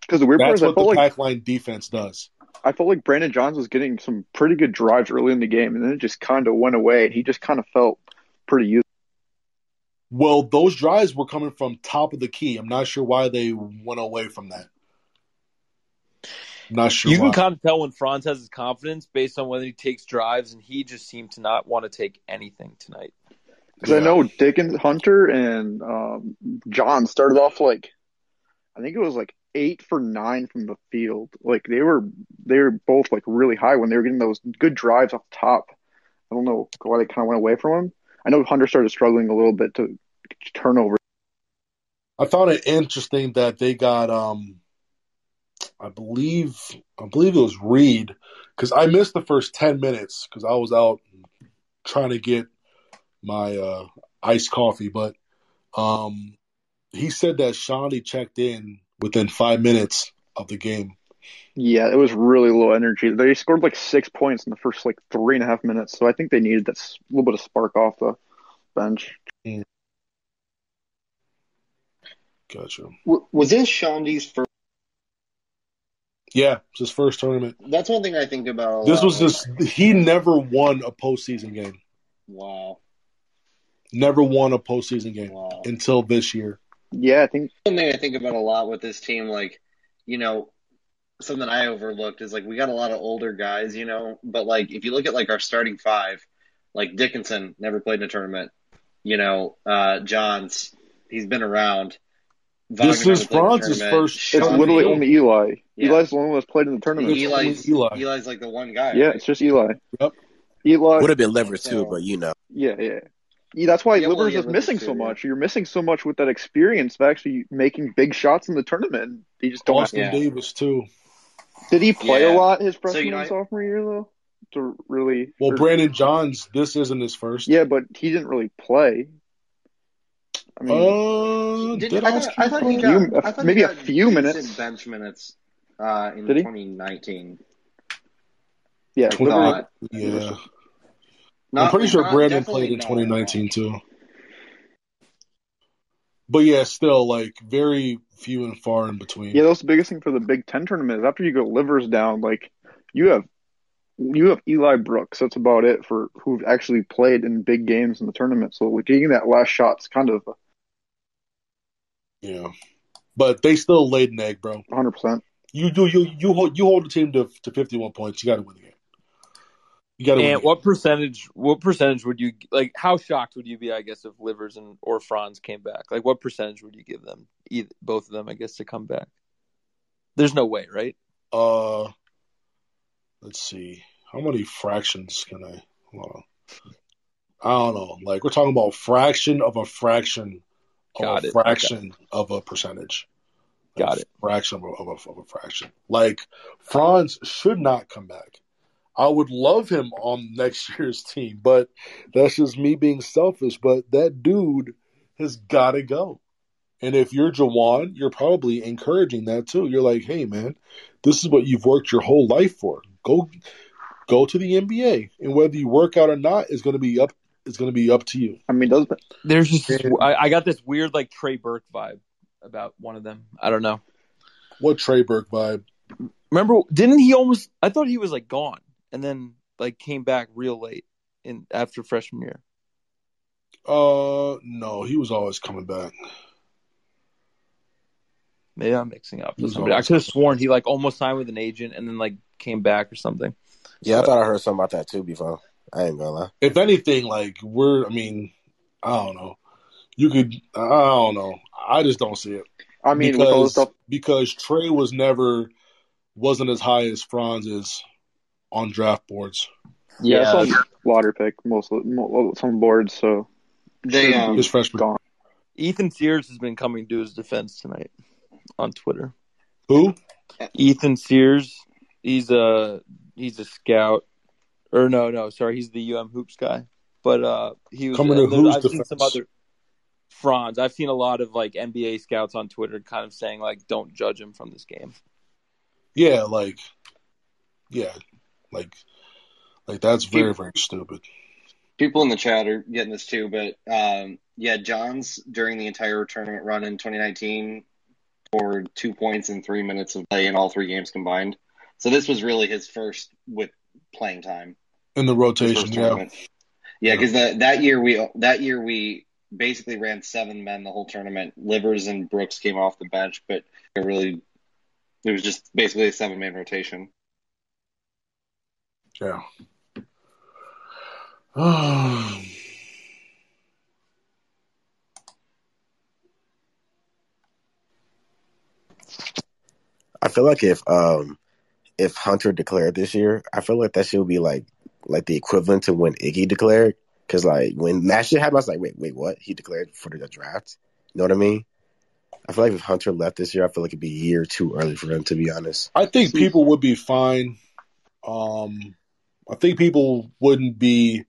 Because the weird part That's is I what the like pack line defense does. I felt like Brandon Johns was getting some pretty good drives early in the game, and then it just kind of went away, and he just kind of felt pretty useful. Well, those drives were coming from top of the key. I'm not sure why they went away from that. Not sure You why. can kind of tell when Franz has his confidence based on whether he takes drives, and he just seemed to not want to take anything tonight. Because I know Dickens, Hunter, and um, John started off like, I think it was like eight for nine from the field. Like they were, they were both like really high when they were getting those good drives off the top. I don't know why they kind of went away from him. I know Hunter started struggling a little bit to turnover. I found it interesting that they got um I believe I believe it was Reed because I missed the first ten minutes because I was out trying to get my uh, iced coffee, but um he said that Chaundee checked in within five minutes of the game. Yeah, it was really low energy. They scored like six points in the first like three and a half minutes, so I think they needed that little bit of spark off the bench. Gotcha. W- Was this Chaundee's first? Yeah, it's his first tournament. That's one thing I think about. A This lot, was like- just he never won a postseason game. Wow. Never won a postseason game until this year. Yeah, I think One thing I think about a lot with this team, like, you know, something I overlooked is like we got a lot of older guys, you know, but like if you look at like our starting five, like Dickinson never played in a tournament, you know, uh, Johns, he's been around. This Wagner is never played in a Franz's tournament. first- it's literally Hill- only Eli. Yeah. Eli's the one that's played in the tournament. Eli's, Eli. Eli's like the one guy. Yeah, right? it's just Eli. Yep. Eli. Would have been Livers too, but you know. Yeah, yeah. Yeah, that's why Yeah, well, yeah, is missing too, so yeah. much. You're missing so much with that experience of actually making big shots in the tournament. They just don't. Austin Yeah. Davis too. Did he play Yeah. a lot his So, freshman you know, and I- sophomore year though? To really. Well, or- Brandon Johns, this isn't his first. Yeah, but he didn't really play. I mean, Uh, Did, did I, Oscar thought, I thought he got Few- I thought maybe he a few minutes. bench minutes uh, in Did he? 2019. yeah, I Livers- thought. Yeah. I'm pretty sure not- Brandon played in 2019 too. But yeah, still like very few and far in between. Yeah, that's the biggest thing for the Big Ten tournament. Is after you go livers down, like you have you have Eli Brooks. That's about it for who've actually played in big games in the tournament. So like, getting that last shot's kind of Yeah. But they still laid an egg, bro. 100. percent You do you you hold you hold the team to to 51 points. You got to win the game. You got to win. And what percentage? What percentage would you like? How shocked would you be? I guess if Livers and or Franz came back, like what percentage would you give them? Either, both of them, I guess, to come back. There's no way, right? Uh, let's see. How many fractions can I? Hold on. I don't know. Like we're talking about fraction of a fraction of Got a it. fraction of a percentage. Got it. Fraction of a, of a of a fraction. Like Franz should not come back. I would love him on next year's team, but that's just me being selfish. But that dude has got to go. And if you're Juwan, you're probably encouraging that too. You're like, hey man, this is what you've worked your whole life for. Go go to the NBA. And whether you work out or not is gonna be up is gonna be up to you. I mean, does There's just I, I got this weird like Trey Burke vibe about one of them. I don't know. What Trey Burke vibe? Remember? Didn't he almost? I thought he was like gone, and then like came back real late in after freshman year. Uh no, he was always coming back. Maybe I'm mixing up with somebody. I could have sworn he like almost signed with an agent and then like came back or something. Yeah, I thought I heard something about that too before. I ain't gonna lie. If anything, like we're I mean, I don't know. You could I don't know. I just don't see it. I mean, with all the because stuff- because Trey was never wasn't as high as Franz is on draft boards. yeah, some water pick most of- mo- some boards. So They, should um, His freshman. gone. Ethan Sears has been coming to his defense tonight on Twitter. Who? Ethan Sears. He's a he's a scout. Or no, no, sorry, he's the UM hoops guy. But uh he was Coming to there- whose I've seen some other Franz. I've seen a lot of like NBA scouts on Twitter kind of saying like don't judge him from this game. Yeah, like yeah. Like like that's very, very stupid. people in the chat are getting this too, but um, yeah, Johns during the entire tournament run in 2019 scored two points in three minutes of play in all three games combined. So this was really his first with playing time in the rotation. Yeah, yeah, because that year we that year we basically ran seven men the whole tournament. Livers and Brooks came off the bench, but it really it was just basically a seven man rotation. Yeah. I feel like if um if Hunter declared this year, I feel like that should be like like the equivalent to when Iggy declared. Because like when that shit happened, I was like, wait, wait, what? He declared for the draft. You know what I mean? I feel like if Hunter left this year, I feel like it'd be a year too early for him. To be honest, I think people would be fine. Um, I think people wouldn't be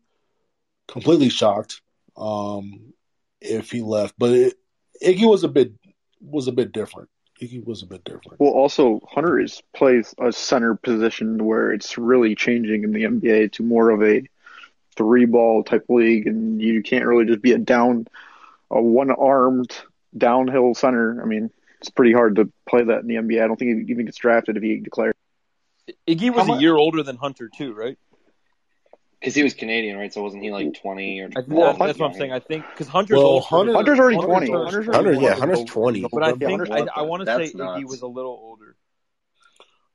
completely shocked um, if he left, but it, Iggy was a bit was a bit different. Iggy was a bit different. Well, also Hunter is plays a center position where it's really changing in the NBA to more of a three ball type league, and you can't really just be a down, a one armed downhill center. I mean, it's pretty hard to play that in the NBA. I don't think he even gets drafted if he declares. Iggy was a year older than Hunter too, right? Because he was Canadian, right? So wasn't he like twenty or? I think that- that's what I'm saying. I think because Hunter's Well, older. Hunter- Hunter's already Hunter's 20. older. Hunter's Hunter, yeah, Hunter's twenty. But I think Hunter's I. I want to say That's Iggy was a little older.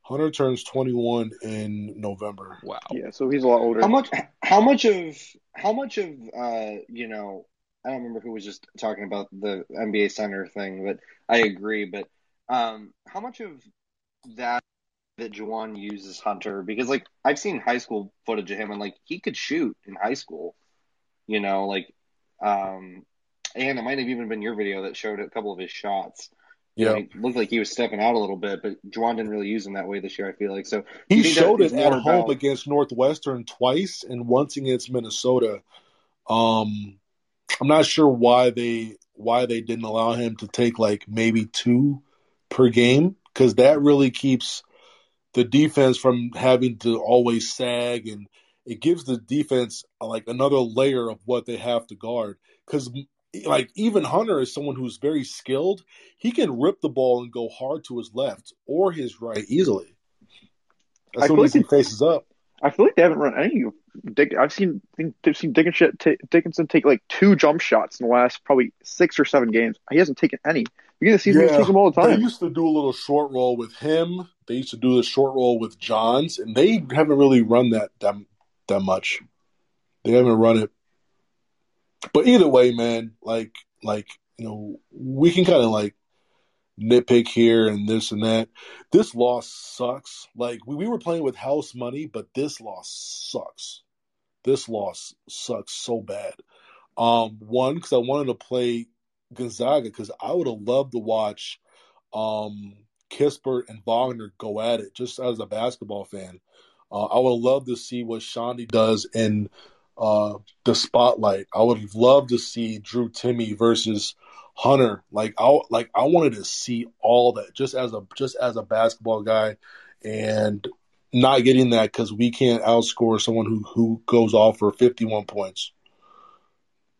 Hunter turns twenty one in November. Wow. Yeah, so he's a lot older. How much? How much of? How much of? Uh, you know, I don't remember who was just talking about the NBA center thing, but I agree. But um, how much of that that Juwan uses Hunter? Because like I've seen high school footage of him, and like he could shoot in high school. You know, like um, and it might have even been your video that showed a couple of his shots. You know, Yeah. he looked like he was stepping out a little bit, but Juwan didn't really use him that way this year. I feel like so. He you showed it at more home about- against Northwestern twice and once against Minnesota. Um, I'm not sure why they why they didn't allow him to take like maybe two per game because that really keeps the defense from having to always sag and it gives the defense uh, like another layer of what they have to guard because like even Hunter is someone who's very skilled. He can rip the ball and go hard to his left or his right easily. I As soon feel as like he faces up. I feel like they haven't run any. Dick, I've seen think they've seen Dickinson take like two jump shots in the last probably six or seven games. He hasn't taken any. Of the season, he was them all the time. They used to do a little short roll with him. They used to do the short roll with Johns, and they haven't really run that that, that much. They haven't run it. But either way, man, like like you know, we can kind of like nitpick here and this and that. This loss sucks. Like we, we were playing with house money, but this loss sucks. This loss sucks so bad. Um, one because I wanted to play Gonzaga because I would have loved to watch um Kispert and Wagner go at it just as a basketball fan. Uh, I would love to see what Chaundee does in uh, the spotlight. I would love to see Drew Timme versus Hunter. Like I like I wanted to see all that just as a just as a basketball guy, and not getting that because we can't outscore someone who who goes off for fifty one points.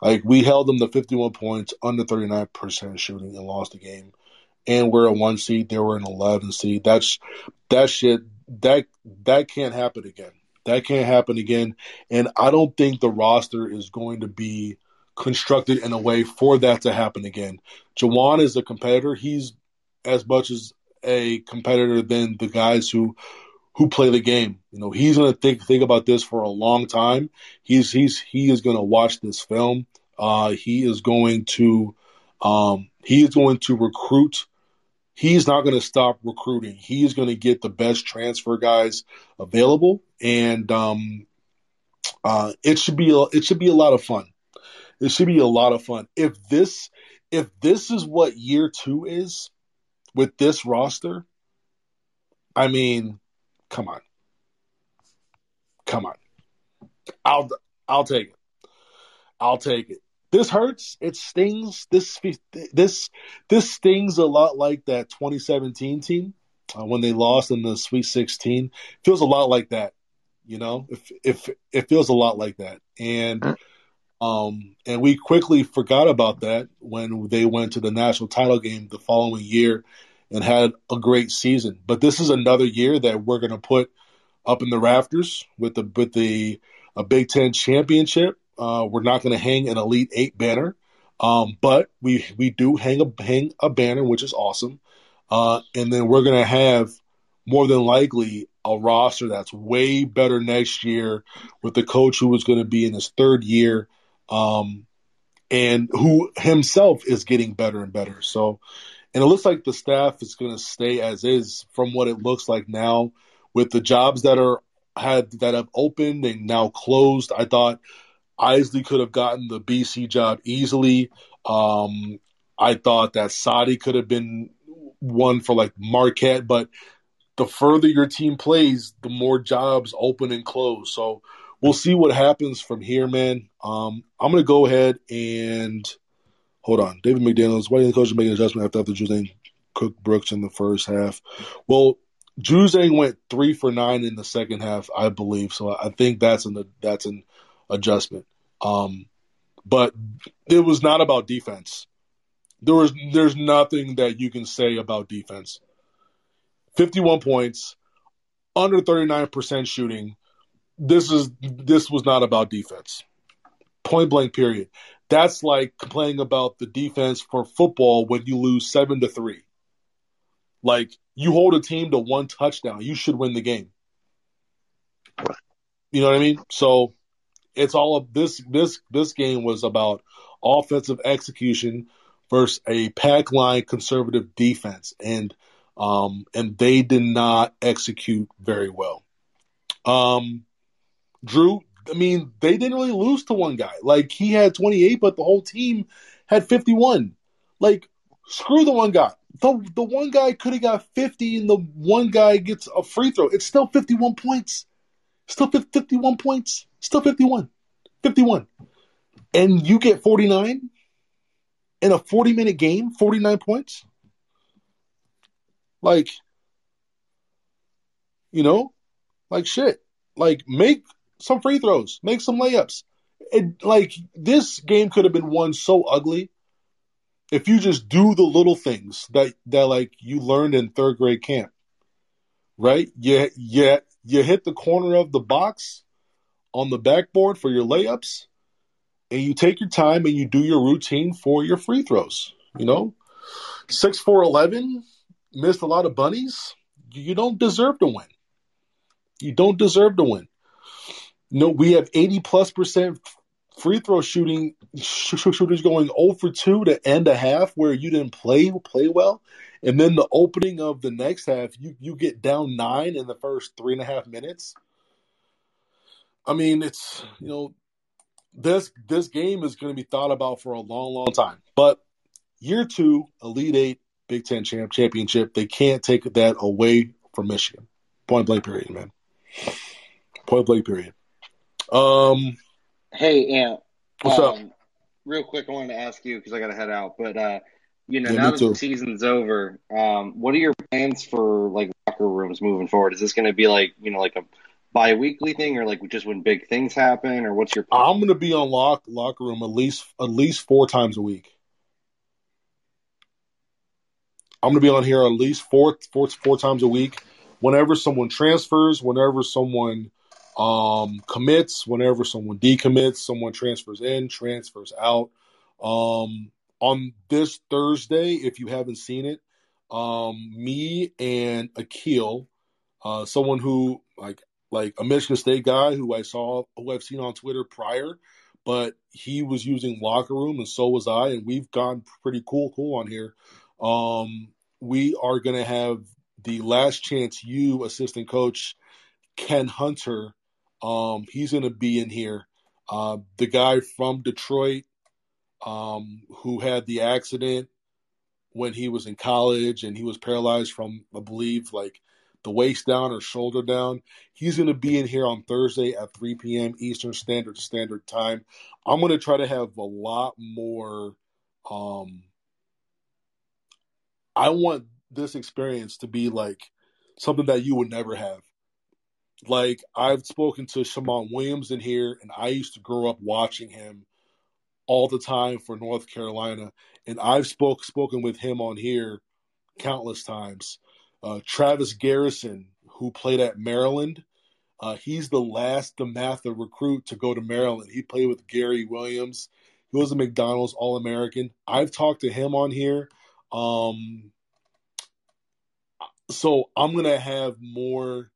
Like we held them to fifty one points under thirty nine percent shooting and lost the game. And we're a one seed, they were an eleven seed. That's that shit that that can't happen again. That can't happen again. And I don't think the roster is going to be constructed in a way for that to happen again. Juwan is a competitor. He's as much as a competitor than the guys who who play the game. You know, he's gonna think think about this for a long time. He's he's he is gonna watch this film. Uh, he is going to um, he is going to recruit. He's not going to stop recruiting. He is going to get the best transfer guys available, and um, uh, it should be a, it should be a lot of fun. It should be a lot of fun. If this if this is what year two is with this roster, I mean, come on, come on. I'll I'll take it. I'll take it. This hurts. It stings. This this this stings a lot like that 2017 team uh, when they lost in the Sweet 16. Feels a lot like that. You know, if if it feels a lot like that, and um, and we quickly forgot about that when they went to the national title game the following year and had a great season. But this is another year that we're going to put up in the rafters with the with the a Big Ten championship. Uh, we're not going to hang an Elite Eight banner, um, but we we do hang a hang a banner, which is awesome. Uh, and then we're going to have more than likely a roster that's way better next year with the coach who is going to be in his third year, um, and who himself is getting better and better. So and it looks like the staff is going to stay as is from what it looks like now with the jobs that are had that have opened and now closed. I thought Eisley could have gotten the BC job easily. Um, I thought that Saddi could have been one for like Marquette, but the further your team plays, the more jobs open and close. So we'll see what happens from here, man. Um, I'm gonna go ahead and hold on. David McDaniels, why didn't the coach make an adjustment after after Juzang Cook Brooks in the first half? Well, Juzang went three for nine in the second half, I believe. So I think that's an that's an adjustment. Um, but it was not about defense. There was there's nothing that you can say about defense. 51 points, under 39% shooting. This is this was not about defense. Point blank period. That's like complaining about the defense for football when you lose 7 to 3. Like you hold a team to one touchdown, you should win the game. You know what I mean? So it's all of this this this game was about offensive execution versus a pack line conservative defense and um and they did not execute very well. Um Drew, I mean, they didn't really lose to one guy. Like he had 28 but the whole team had 51. Like screw the one guy. The the one guy could have got 50 and the one guy gets a free throw. It's still 51 points. Still 51 points. Still 51. 51. And you get 49 in a 40 minute game, 49 points? Like, you know, like shit. Like, make some free throws, make some layups. It, like, this game could have been won so ugly if you just do the little things that, that like, you learned in third grade camp, right? You, you, you hit the corner of the box on the backboard for your layups, and you take your time and you do your routine for your free throws. You know, six four eleven missed a lot of bunnies. You don't deserve to win. You don't deserve to win. No, we have eighty plus percent free throw shooting shooters going 0 for 2 to end a half where you didn't play play well. And then the opening of the next half, you, you get down nine in the first three and a half minutes. I mean, it's you know, this this game is going to be thought about for a long, long time. But year two, Elite Eight, Big Ten champ championship, they can't take that away from Michigan. Point blank period, man. Point blank period. Um, hey, Ant. What's um, up? Real quick, I wanted to ask you because I got to head out. But uh, you know, Yeah, now that too. the season's over, um, what are your plans for like locker rooms moving forward? Is this going to be like you know like a bi-weekly thing, or like just when big things happen, or what's your plan? I'm going to be on lock locker room at least at least four times a week. I'm going to be on here at least four four four times a week. Whenever someone transfers, whenever someone um, commits, whenever someone decommits, someone transfers in, transfers out. Um, on this Thursday, if you haven't seen it, um, me and Akil, uh, someone who like like a Michigan State guy who I saw who I've seen on Twitter prior, but he was using locker room and so was I, and we've gone pretty cool cool on here. Um, we are gonna have the last chance you assistant coach Ken Hunter. Um, he's gonna be in here. Uh, the guy from Detroit um, who had the accident when he was in college and he was paralyzed from, I believe, like the waist down or shoulder down. He's going to be in here on Thursday at 3 p.m. Eastern Standard Standard Time. I'm going to try to have a lot more. Um, I want this experience to be like something that you would never have. Like I've spoken to Shammond Williams in here, and I used to grow up watching him all the time for North Carolina, and I've spoke spoken with him on here countless times. Uh, Travis Garrison, who played at Maryland, uh, he's the last DeMatha recruit to go to Maryland. He played with Gary Williams. He was a McDonald's All American. I've talked to him on here. Um, so I'm gonna have more.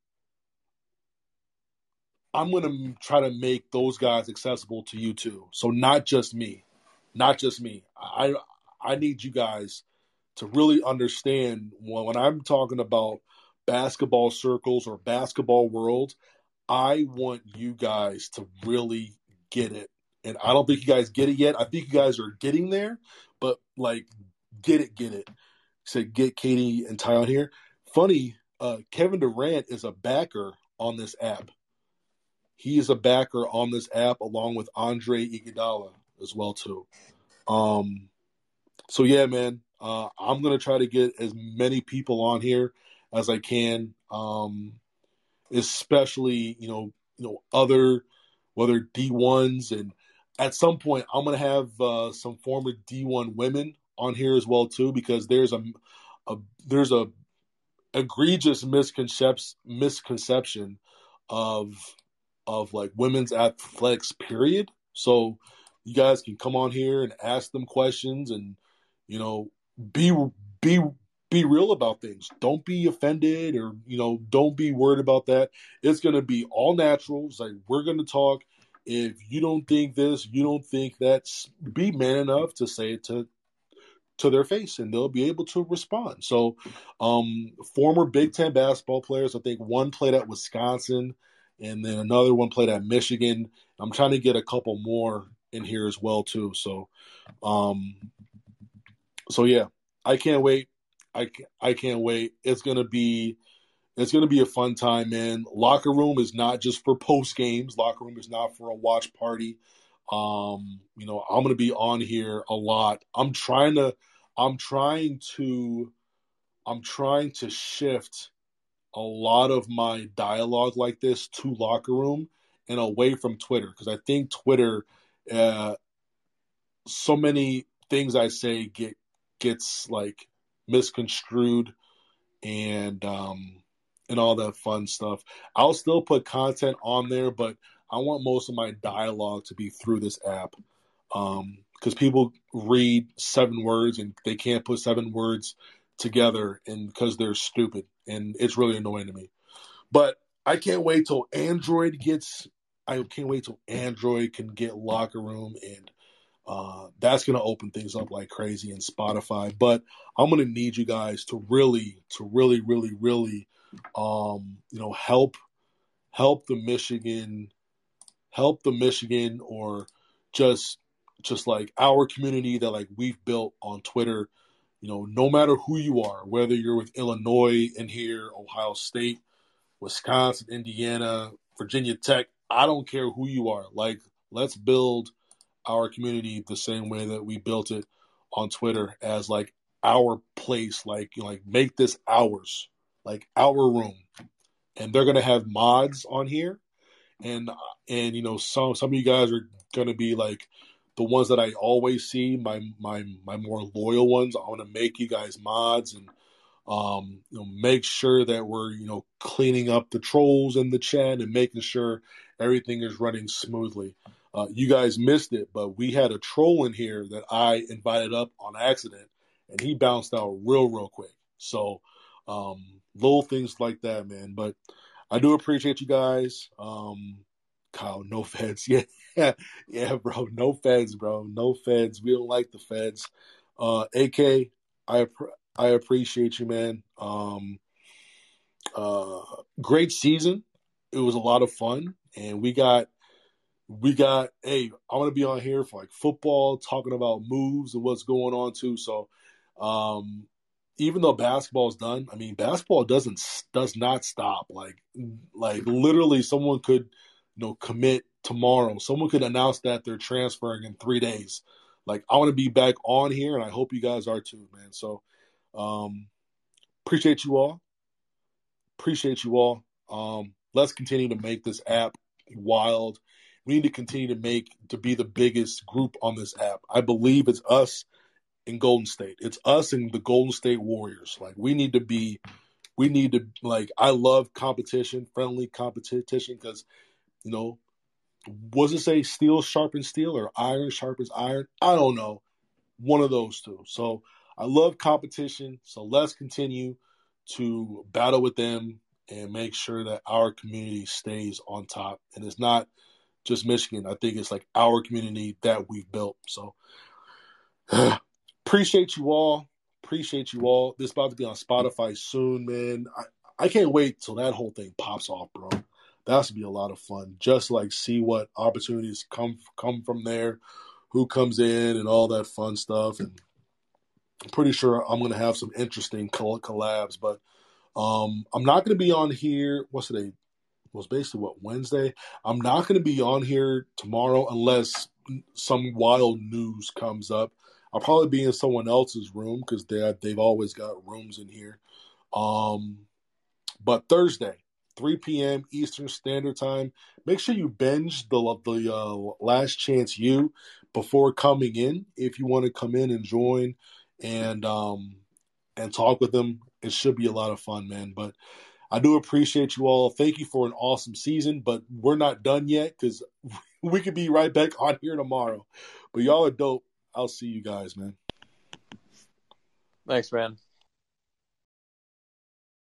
I'm gonna try to make those guys accessible to you too. So not just me, not just me. I I need you guys to really understand when, when I'm talking about basketball circles or basketball world, I want you guys to really get it. And I don't think you guys get it yet. I think you guys are getting there, but like get it, get it. Said get Katie and Ty on here. Funny, uh, Kevin Durant is a backer on this app. He is a backer on this app along with Andre Iguodala as well too. Um, so yeah, man, uh, I'm gonna try to get as many people on here as I can, um, especially you know you know other whether D ones and at some point I'm gonna have uh, some former D one women on here as well too because there's a, a there's a egregious misconception misconception of of like women's athletics period. So you guys can come on here and ask them questions and you know be be be real about things. Don't be offended or you know don't be worried about that. It's going to be all natural. It's like we're going to talk. If you don't think this you don't think that be man enough to say it to to their face and they'll be able to respond. So, um, former Big Ten basketball players, I think one played at Wisconsin and then another one played at Michigan. I'm trying to get a couple more in here as well too. So, um, so yeah, I can't wait. I, I can't wait. It's gonna be it's gonna be a fun time, man. Locker room is not just for post games. Locker room is not for a watch party. Um, you know, I'm gonna be on here a lot. I'm trying to, I'm trying to, I'm trying to shift a lot of my dialogue like this to locker room and away from Twitter because I think Twitter, uh, so many things I say get gets like misconstrued and um and all that fun stuff. I'll still put content on there, but I want most of my dialogue to be through this app. Um, because people read seven words and they can't put seven words together and because they're stupid and it's really annoying to me. But I can't wait till Android gets I can't wait till Android can get locker room and uh, that's gonna open things up like crazy in Spotify. But I'm gonna need you guys to really, to really, really, really, um, you know, help help the Michigan, help the Michigan, or just just like our community that like we've built on Twitter. You know, no matter who you are, whether you're with Illinois in here, Ohio State, Wisconsin, Indiana, Virginia Tech, I don't care who you are. Like, let's build our community the same way that we built it on Twitter as like our place, like you know, like make this ours, like our room. And they're gonna have mods on here, and and you know some some of you guys are gonna be like the ones that I always see, my my my more loyal ones. I want to make you guys mods and um, you know make sure that we're you know cleaning up the trolls in the chat and making sure everything is running smoothly. Uh, you guys missed it, but we had a troll in here that I invited up on accident, and he bounced out real, real quick. So, um, little things like that, man. But I do appreciate you guys. Um, Kyle, no feds. Yeah, yeah, bro. No feds, bro. No feds. We don't like the feds. Uh, AK, I I appreciate you, man. Um, uh, great season. It was a lot of fun, and we got we got hey i want to be on here for like football talking about moves and what's going on too so um even though basketball is done i mean basketball doesn't does not stop like like literally someone could you know commit tomorrow someone could announce that they're transferring in three days like i want to be back on here and i hope you guys are too man so um appreciate you all appreciate you all um let's continue to make this app wild we need to continue to make to be the biggest group on this app. I believe it's us in Golden State. It's us and the Golden State Warriors. Like we need to be we need to like I love competition, friendly competition because you know was it say steel sharpens steel or iron sharpens iron? I don't know. One of those two. So I love competition. So let's continue to battle with them and make sure that our community stays on top. And it's not just Michigan. I think it's like our community that we've built. So appreciate you all. Appreciate you all. This about to be on Spotify soon, man. I, I can't wait till that whole thing pops off, bro. That's be a lot of fun. Just like see what opportunities come come from there, who comes in, and all that fun stuff. And I'm pretty sure I'm going to have some interesting collabs. But um, I'm not going to be on here. What's today? Was basically what Wednesday. I'm not going to be on here tomorrow unless some wild news comes up. I'll probably be in someone else's room because they they've always got rooms in here. Um, but Thursday, 3 p.m. Eastern Standard Time. Make sure you binge the the uh, Last Chance You before coming in. If you want to come in and join and um, and talk with them, it should be a lot of fun, man. But I do appreciate you all. Thank you for an awesome season, but we're not done yet because we could be right back on here tomorrow. But y'all are dope. I'll see you guys, man. Thanks, man.